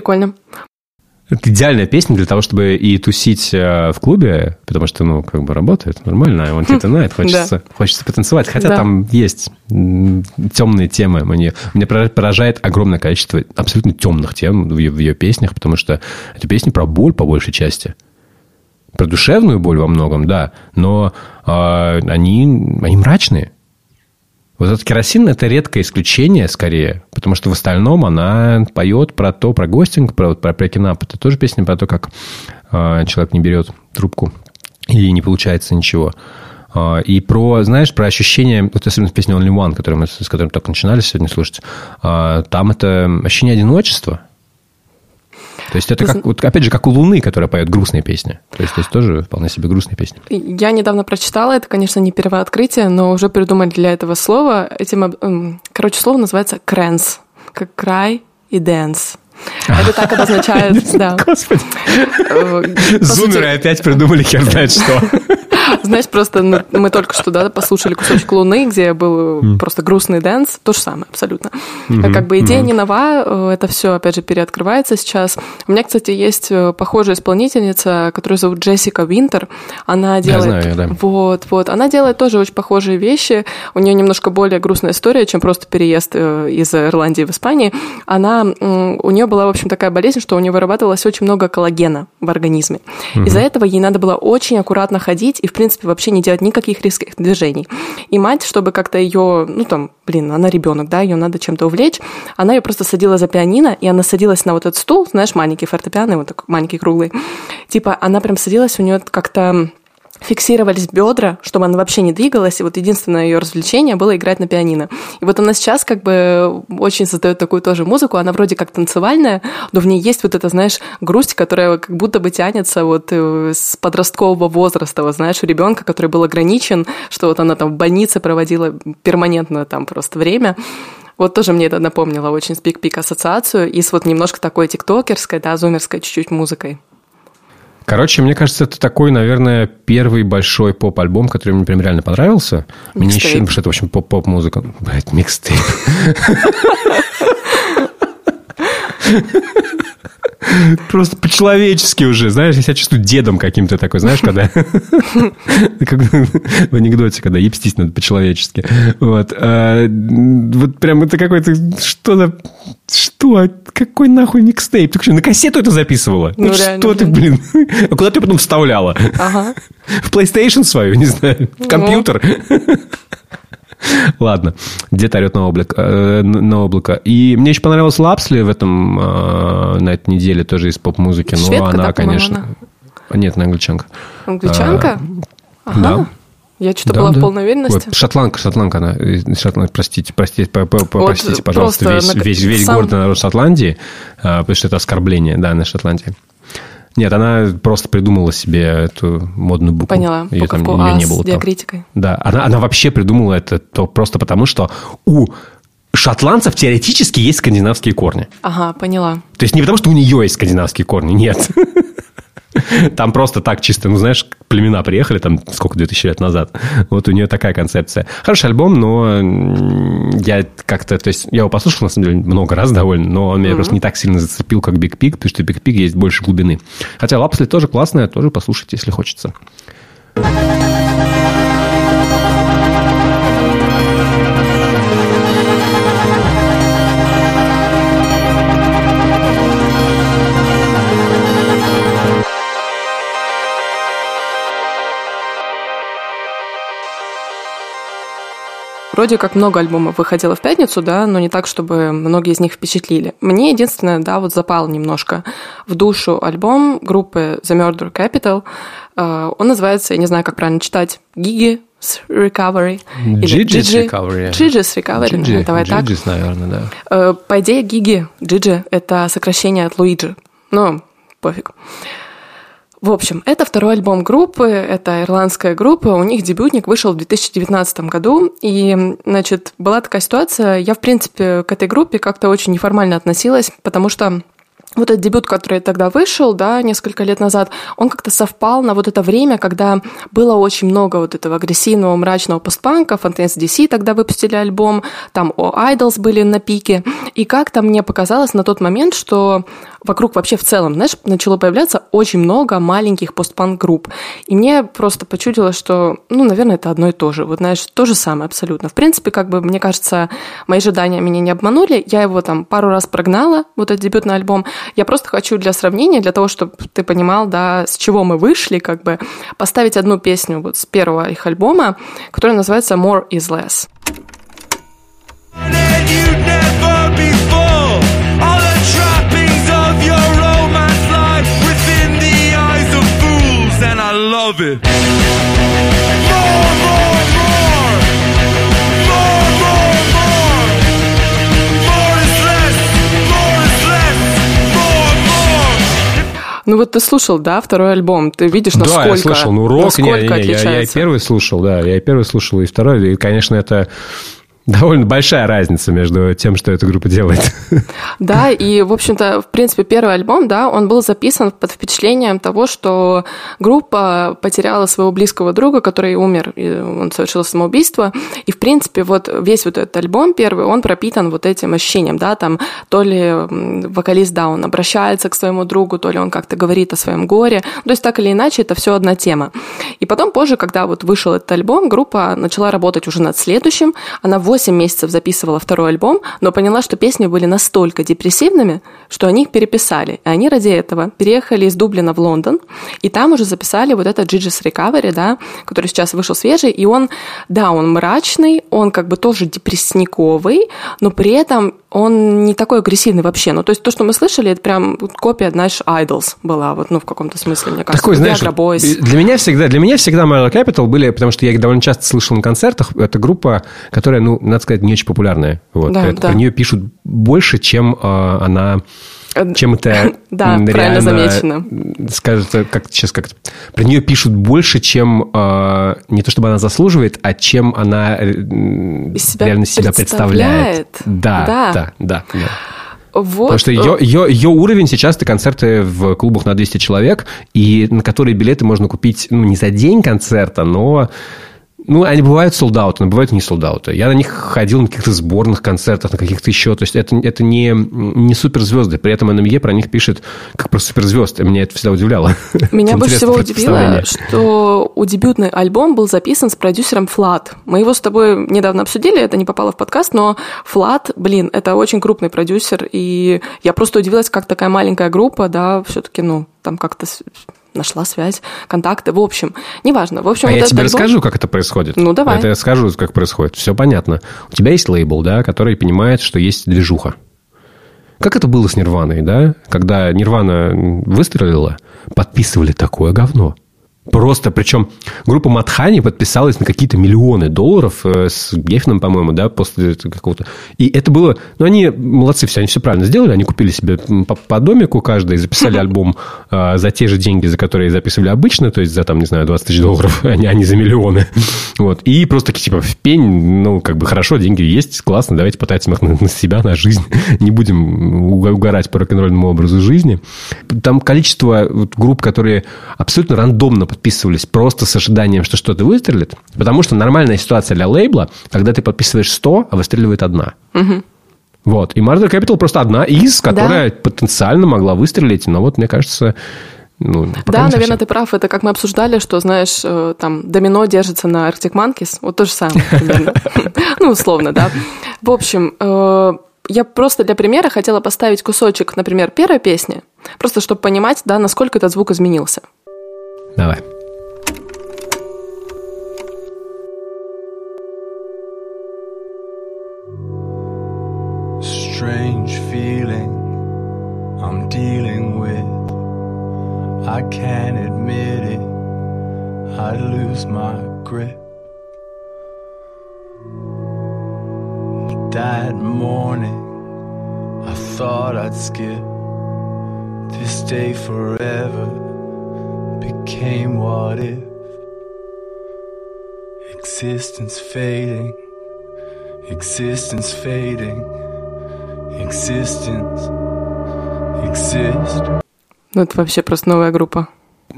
Прикольно. Это идеальная песня для того, чтобы и тусить э, в клубе, потому что, ну, как бы работает нормально, want you tonight, хочется, хочется потанцевать. Хотя да. там есть темные темы. Мне, мне поражает огромное количество абсолютно темных тем в ее, в ее песнях, потому что это песни про боль по большей части. Про душевную боль во многом, да, но э, они, они мрачные. Вот этот керосин – это редкое исключение, скорее, потому что в остальном она поет про то, про гостинг, про, про прекинап. Это тоже песня про то, как э, человек не берет трубку и не получается ничего. Э, и про, знаешь, про ощущение, вот особенно в песне Only One, которую мы, с которой только начинали сегодня слушать, э, там это ощущение одиночества – то есть это как, вот, опять же, как у Луны, которая поет грустные песни. То есть, то есть тоже вполне себе грустные песни. Я недавно прочитала, это, конечно, не первое открытие, но уже придумали для этого слова. Этим, короче, слово называется crance, как cry и dance. Это так обозначает, да. Господи. Э, Зумеры опять придумали хер знает что. Знаешь, просто мы только что да, послушали кусочек Луны, где был просто грустный dance. То же самое, абсолютно. Как бы идея не нова, э, это все, опять же, переоткрывается сейчас. У меня, кстати, есть э, похожая исполнительница, которую зовут Джессика Винтер. Она делает... Я знаю, да. Вот, вот. Она делает тоже очень похожие вещи. У нее немножко более грустная история, чем просто переезд э, из Ирландии в Испанию. Она... У нее была, в общем, такая болезнь, что у нее вырабатывалось очень много коллагена в организме. Из-за этого ей надо было очень аккуратно ходить и, в принципе, вообще не делать никаких резких движений. И мать, чтобы как-то ее, ну там, блин, она ребенок, да, ее надо чем-то увлечь, она ее просто садила за пианино, и она садилась на вот этот стул, знаешь, маленький фортепиано, вот такой маленький круглый. Типа, она прям садилась, у нее как-то фиксировались бедра, чтобы она вообще не двигалась, и вот единственное ее развлечение было играть на пианино. И вот она сейчас как бы очень создает такую тоже музыку, она вроде как танцевальная, но в ней есть вот эта, знаешь, грусть, которая как будто бы тянется вот э, с подросткового возраста, вот знаешь, у ребенка, который был ограничен, что вот она там в больнице проводила перманентно там просто время, вот тоже мне это напомнило очень с Биг Пик ассоциацию и с вот немножко такой тиктокерской, да, зумерской чуть-чуть музыкой. Короче, мне кажется, это такой, наверное, первый большой поп-альбом, который мне прям реально понравился. Мне еще, потому что это, в общем, поп-поп-музыка. Блять, микстейп. Просто по-человечески уже, знаешь, я себя чувствую дедом каким-то такой, знаешь, когда... Как в анекдоте, когда ебстись надо по-человечески. Вот. А, вот прям это какой-то... Что-то... Что? Какой нахуй микстейп? Ты что, на кассету это записывала? Ну, что ты, блин? А куда ты потом вставляла? В PlayStation свою, не знаю, в компьютер? Ладно, где-то орет на облако, э, на облако. И мне еще понравилась Лапсли в этом, э, на этой неделе, тоже из поп-музыки. Но Шведка, она, да, конечно... Она? Нет, она англичанка. Англичанка? А, ага. Да. Я что-то да, была да. в полной уверенности. Ой, шотландка, шотландка она. Шотландка, простите, простите, по, по, вот простите, пожалуйста, весь, на... весь, весь сам... город народ Шотландии, а, потому что это оскорбление, да, на Шотландии. Нет, она просто придумала себе эту модную букву. Поняла. Ее, там, ее а, не было. С диакритикой. Там. Да, она, она вообще придумала это то просто потому, что у шотландцев теоретически есть скандинавские корни. Ага, поняла. То есть не потому, что у нее есть скандинавские корни, нет. Там просто так чисто, ну, знаешь, племена приехали там сколько, 2000 лет назад. Вот у нее такая концепция. Хороший альбом, но я как-то, то есть я его послушал, на самом деле, много раз довольно, но он меня mm-hmm. просто не так сильно зацепил, как Big Pig, потому что Big Pig есть больше глубины. Хотя Лапсли тоже классная, тоже послушайте, если хочется. Вроде как много альбомов выходило в пятницу, да, но не так, чтобы многие из них впечатлили. Мне единственное, да, вот запал немножко в душу альбом группы The Murder Capital. Э, он называется, я не знаю, как правильно читать, Gigi Recovery. Gigi's Recovery. Gigi's Recovery, Gigi, давай так. Gigi's, наверное, да. Э, по идее, Gigi, Gigi — это сокращение от Луиджи. Ну, пофиг. В общем, это второй альбом группы, это ирландская группа, у них дебютник вышел в 2019 году, и, значит, была такая ситуация, я, в принципе, к этой группе как-то очень неформально относилась, потому что вот этот дебют, который тогда вышел, да, несколько лет назад, он как-то совпал на вот это время, когда было очень много вот этого агрессивного, мрачного постпанка, Fontaine's DC тогда выпустили альбом, там о Idols были на пике, и как-то мне показалось на тот момент, что вокруг вообще в целом, знаешь, начало появляться очень много маленьких постпанк-групп, и мне просто почудилось, что, ну, наверное, это одно и то же, вот, знаешь, то же самое абсолютно. В принципе, как бы, мне кажется, мои ожидания меня не обманули, я его там пару раз прогнала, вот этот дебютный альбом, я просто хочу для сравнения, для того, чтобы ты понимал, да, с чего мы вышли, как бы поставить одну песню вот с первого их альбома, которая называется More is Less. love it. Ну вот ты слушал, да, второй альбом, ты видишь, насколько... Да, я слушал, ну рок, не, не, не, я, я первый слушал, да, я первый слушал, и второй, и, конечно, это довольно большая разница между тем, что эта группа делает. Да, и, в общем-то, в принципе, первый альбом, да, он был записан под впечатлением того, что группа потеряла своего близкого друга, который умер, и он совершил самоубийство, и, в принципе, вот весь вот этот альбом первый, он пропитан вот этим ощущением, да, там, то ли вокалист, да, он обращается к своему другу, то ли он как-то говорит о своем горе, то есть так или иначе это все одна тема. И потом позже, когда вот вышел этот альбом, группа начала работать уже над следующим, она 8 месяцев записывала второй альбом, но поняла, что песни были настолько депрессивными, что они их переписали. И они ради этого переехали из Дублина в Лондон, и там уже записали вот этот Gigi's Recovery, да, который сейчас вышел свежий, и он, да, он мрачный, он как бы тоже депрессниковый, но при этом он не такой агрессивный вообще. Ну, то есть то, что мы слышали, это прям копия, знаешь, Idols была, вот, ну, в каком-то смысле, мне кажется. Такой, знаешь, для меня всегда, для меня всегда Marvel Capital были, потому что я их довольно часто слышал на концертах, это группа, которая, ну, надо сказать, не очень популярная. Вот. Да, это, да. Про нее пишут больше, чем э, она э, чем это да, правильно замечено. Скажется, как сейчас как про нее пишут больше, чем э, не то чтобы она заслуживает, а чем она э, себя реально себя представляет. представляет. Да, да, да, да. да. Вот. Потому что ее, ее, ее уровень сейчас это концерты в клубах на 200 человек, и на которые билеты можно купить ну, не за день концерта, но ну, они бывают солдаты, но бывают не солдаты. Я на них ходил на каких-то сборных концертах, на каких-то еще. То есть это, это не, не суперзвезды. При этом НМЕ про них пишет как про суперзвезд. И меня это всегда удивляло. Меня больше всего удивило, что у дебютный альбом был записан с продюсером Флат. Мы его с тобой недавно обсудили, это не попало в подкаст, но Флат, блин, это очень крупный продюсер. И я просто удивилась, как такая маленькая группа, да, все-таки, ну, там как-то нашла связь, контакты, в общем, неважно. В общем, а вот я тебе альбом... расскажу, как это происходит. Ну, давай. Это я скажу, как происходит. Все понятно. У тебя есть лейбл, да, который понимает, что есть движуха. Как это было с Нирваной, да? Когда Нирвана выстрелила, подписывали такое говно. Просто, причем группа Матхани подписалась на какие-то миллионы долларов э, с Геффином, по-моему, да, после какого-то... И это было... Ну, они молодцы все, они все правильно сделали. Они купили себе по, по домику каждый, записали альбом э, за те же деньги, за которые записывали обычно, то есть за, там, не знаю, 20 тысяч долларов, а не, а не за миллионы. Вот. И просто, типа, в пень, ну, как бы хорошо, деньги есть, классно, давайте потратим их на, на себя, на жизнь. Не будем угорать по рок-н-ролльному образу жизни. Там количество вот, групп, которые абсолютно рандомно подписывались просто с ожиданием, что что-то выстрелит. Потому что нормальная ситуация для лейбла, когда ты подписываешь 100, а выстреливает одна. Угу. Вот. И Marvel Capital просто одна из, которая да. потенциально могла выстрелить. Но вот, мне кажется, ну, да, наверное, совсем. ты прав. Это как мы обсуждали, что, знаешь, э, там, домино держится на Arctic Monkeys. Вот то же самое. Ну, условно, да. В общем, э, я просто для примера хотела поставить кусочек, например, первой песни, просто чтобы понимать, да, насколько этот звук изменился. Bye bye. Strange feeling I'm dealing with. I can't admit it. I lose my grip. That morning, I thought I'd skip this day forever became what if existence fading existence fading existence exist ну это вообще просто новая группа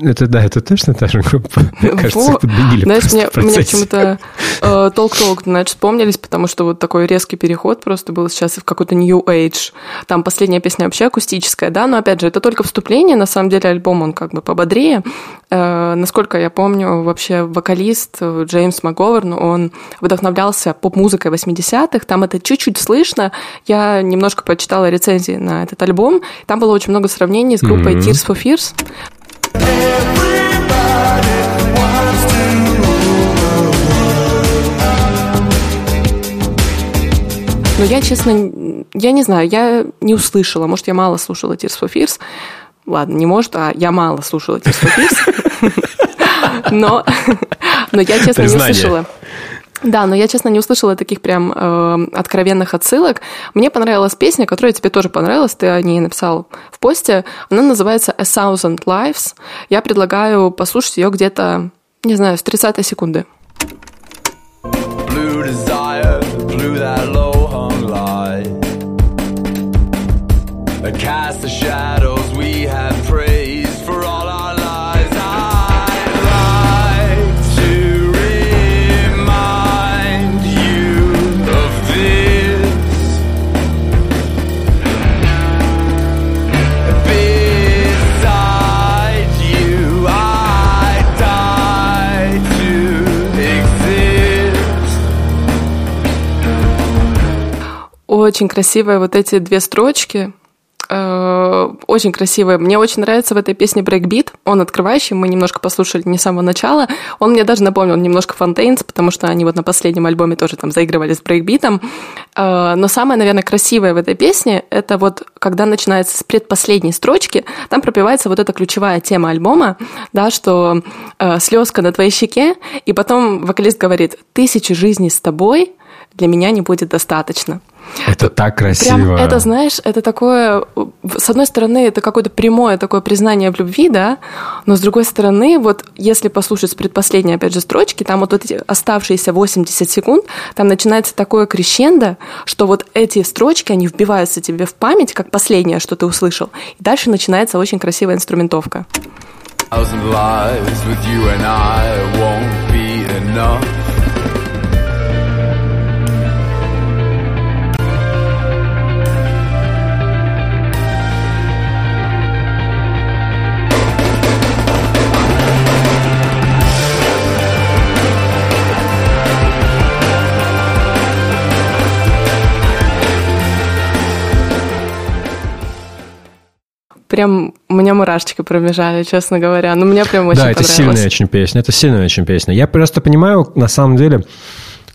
Это да, это точно та же группа. Кажется, подменили Знаешь, мне, мне почему-то э, толк-толк, значит, вспомнились, потому что вот такой резкий переход просто был сейчас в какой-то New Age. Там последняя песня вообще акустическая, да, но опять же, это только вступление, на самом деле альбом он как бы пободрее. Э, насколько я помню, вообще вокалист Джеймс МакГоверн, он вдохновлялся поп-музыкой 80-х, там это чуть-чуть слышно. Я немножко прочитала рецензии на этот альбом, там было очень много сравнений с группой. Tears for Fears. Но я, честно, я не знаю, я не услышала. Может, я мало слушала Tears for Fears. Ладно, не может, а я мало слушала Tears for Fears. Но, но я, честно, не услышала. Да, но я, честно, не услышала таких прям э, откровенных отсылок. Мне понравилась песня, которая тебе тоже понравилась, ты о ней написал в посте. Она называется A Thousand Lives. Я предлагаю послушать ее где-то, не знаю, с 30 секунды. Cast the shadows Очень красивые вот эти две строчки. Э, очень красивая. Мне очень нравится в этой песне брейкбит. Он открывающий, мы немножко послушали не с самого начала. Он мне даже напомнил немножко Fontaines, потому что они вот на последнем альбоме тоже там заигрывали с брейкбитом. Э, но самое, наверное, красивое в этой песне, это вот когда начинается с предпоследней строчки, там пропевается вот эта ключевая тема альбома, да, что э, слезка на твоей щеке, и потом вокалист говорит, тысячи жизней с тобой для меня не будет достаточно. Это так красиво. Прям, это, знаешь, это такое... С одной стороны, это какое-то прямое такое признание в любви, да, но с другой стороны, вот если послушать с предпоследней, опять же, строчки, там вот эти оставшиеся 80 секунд, там начинается такое крещендо, что вот эти строчки, они вбиваются тебе в память, как последнее, что ты услышал, и дальше начинается очень красивая инструментовка. Thousand lives with you and I won't be enough. Прям у меня мурашечки пробежали, честно говоря. Ну, мне прям очень Да, это сильная очень песня, это сильная очень песня. Я просто понимаю, на самом деле,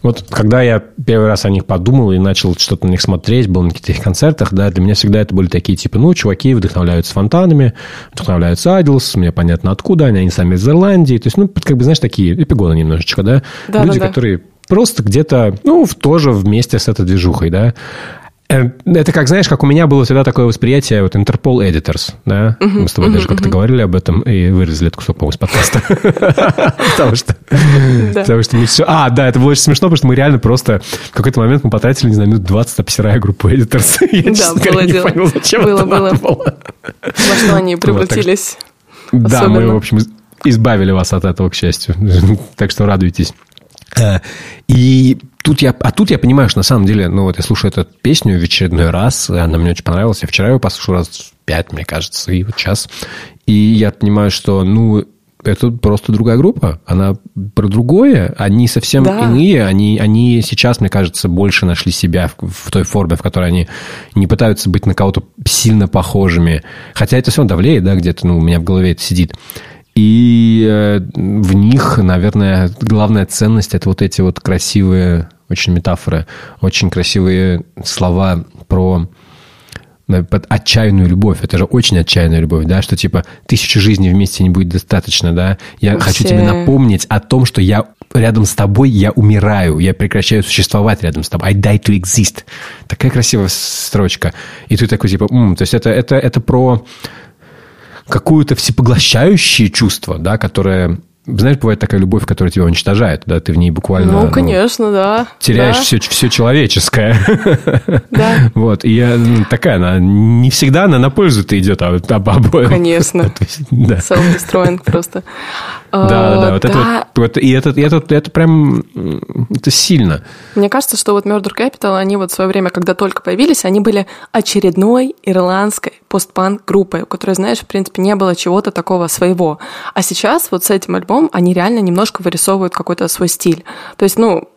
вот когда я первый раз о них подумал и начал что-то на них смотреть, был на каких-то их концертах, да, для меня всегда это были такие типа, ну, чуваки вдохновляются фонтанами, вдохновляются Айдлс, мне понятно откуда они, они сами из Ирландии, то есть, ну, как бы, знаешь, такие эпигоны немножечко, да, да люди, да, да. которые просто где-то, ну, тоже вместе с этой движухой, да. Э, это как, знаешь, как у меня было всегда такое восприятие, вот Interpol Editors, да? Uh-huh, Мы с тобой uh-huh, даже как-то uh-huh. говорили об этом и вырезали этот кусок, по-моему, из подкаста. Потому что... Потому что мы все... А, да, это было очень смешно, потому что мы реально просто... В какой-то момент мы потратили, не знаю, минут 20, обсирая группу Editors. Я, честно говоря, не понял, зачем это надо было. Во что они превратились. Да, мы, в общем, избавили вас от этого, к счастью. Так что радуйтесь. Э, и тут я, а тут я понимаю, что на самом деле, ну вот я слушаю эту песню в очередной раз, она мне очень понравилась. Я вчера ее послушал раз пять, мне кажется, и вот сейчас. И я понимаю, что, ну, это просто другая группа. Она про другое. Они совсем да. иные. Они, они сейчас, мне кажется, больше нашли себя в, в той форме, в которой они не пытаются быть на кого-то сильно похожими. Хотя это все давлеет, да, где-то ну, у меня в голове это сидит. И э, в них, наверное, главная ценность это вот эти вот красивые, очень метафоры, очень красивые слова про отчаянную любовь. Это же очень отчаянная любовь, да, что типа тысячи жизней вместе не будет достаточно, да. Я Вообще... хочу тебе напомнить о том, что я рядом с тобой, я умираю, я прекращаю существовать рядом с тобой. I die to exist. Такая красивая строчка. И ты такой типа, М", то есть это, это, это про какое-то всепоглощающее чувство, да, которое знаешь, бывает такая любовь, которая тебя уничтожает, да, ты в ней буквально... Ну, конечно, ну, да. Теряешь да. Все, все человеческое. Да. Вот, и я, ну, такая, она не всегда она на пользу-то идет, а об обоим. Конечно. да. Self-destroying просто. Да, да, да. Вот. Это вот, и это, это, это прям это сильно. Мне кажется, что вот Murder Capital, они вот в свое время, когда только появились, они были очередной ирландской постпанк группой, у которой, знаешь, в принципе, не было чего-то такого своего. А сейчас вот с этим альбомом они реально немножко вырисовывают какой-то свой стиль. То есть, ну,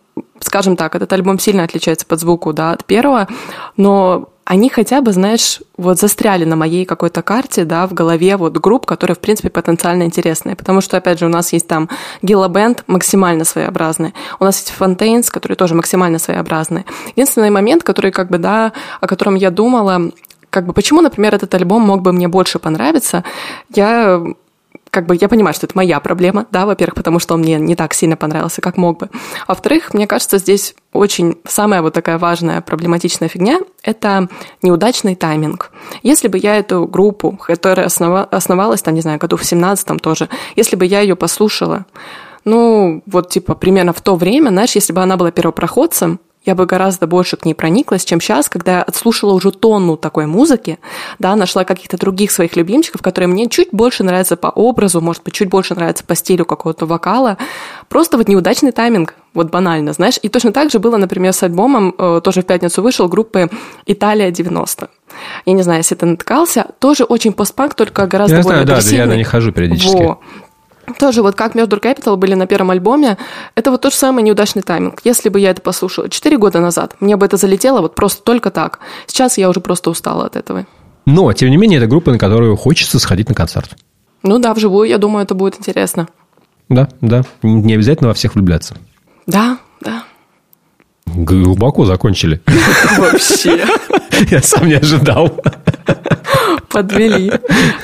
скажем так, этот альбом сильно отличается по звуку, да, от первого, но они хотя бы, знаешь, вот застряли на моей какой-то карте, да, в голове вот групп, которые, в принципе, потенциально интересные. Потому что, опять же, у нас есть там Гилла Бенд максимально своеобразный. У нас есть Фонтейнс, которые тоже максимально своеобразные. Единственный момент, который, как бы, да, о котором я думала, как бы, почему, например, этот альбом мог бы мне больше понравиться, я как бы я понимаю, что это моя проблема, да, во-первых, потому что он мне не так сильно понравился, как мог бы. А во-вторых, мне кажется, здесь очень самая вот такая важная проблематичная фигня – это неудачный тайминг. Если бы я эту группу, которая основа, основалась, там, не знаю, году в 17-м тоже, если бы я ее послушала, ну, вот типа примерно в то время, знаешь, если бы она была первопроходцем, я бы гораздо больше к ней прониклась, чем сейчас, когда я отслушала уже тонну такой музыки, да, нашла каких-то других своих любимчиков, которые мне чуть больше нравятся по образу, может быть, чуть больше нравятся по стилю какого-то вокала. Просто вот неудачный тайминг, вот банально, знаешь. И точно так же было, например, с альбомом, э, тоже в пятницу вышел, группы «Италия 90». Я не знаю, если ты натыкался, тоже очень постпанк, только гораздо я более знаю, да, я на них хожу периодически. Во. Тоже вот как Murder Capital были на первом альбоме, это вот тот же самый неудачный тайминг. Если бы я это послушала 4 года назад, мне бы это залетело вот просто только так. Сейчас я уже просто устала от этого. Но, тем не менее, это группа, на которую хочется сходить на концерт. Ну да, вживую, я думаю, это будет интересно. Да, да. Не обязательно во всех влюбляться. Да, да. Глубоко закончили. Вообще. Я сам не ожидал. Подвели.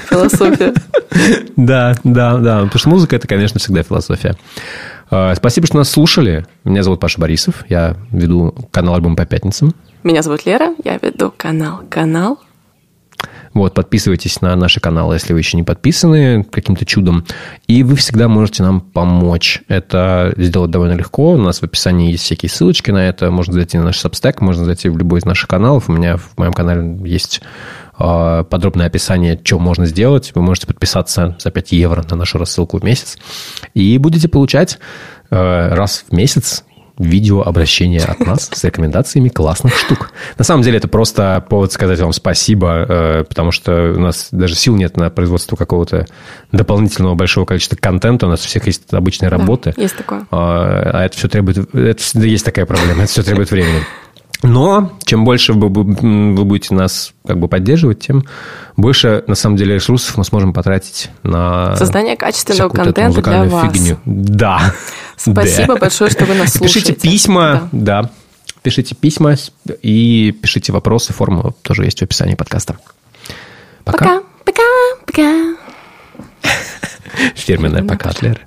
Философия. Да, да, да. Потому что музыка – это, конечно, всегда философия. А, спасибо, что нас слушали. Меня зовут Паша Борисов. Я веду канал «Альбом по пятницам». Меня зовут Лера. Я веду канал «Канал». Вот, подписывайтесь на наши каналы, если вы еще не подписаны каким-то чудом. И вы всегда можете нам помочь. Это сделать довольно легко. У нас в описании есть всякие ссылочки на это. Можно зайти на наш Substack, можно зайти в любой из наших каналов. У меня в моем канале есть подробное описание, что можно сделать. Вы можете подписаться за 5 евро на нашу рассылку в месяц. И будете получать а, раз в месяц видео обращение от нас с рекомендациями классных штук. На самом деле это просто повод сказать вам спасибо, э, потому что у нас даже сил нет на производство какого-то дополнительного большого количества контента. У нас у всех есть обычные работы. Да, есть такое. А, а это все требует... Это есть такая проблема, это все требует времени. Но чем больше вы, вы будете нас как бы поддерживать, тем больше, на самом деле, ресурсов мы сможем потратить на... Создание качественного контента для вас. Фигню. Да. Спасибо да. большое, что вы нас слушаете. Пишите письма, да. да. Пишите письма и пишите вопросы. Форма тоже есть в описании подкаста. Пока. Пока. Пока. Пока. Фирменная пока, Лера.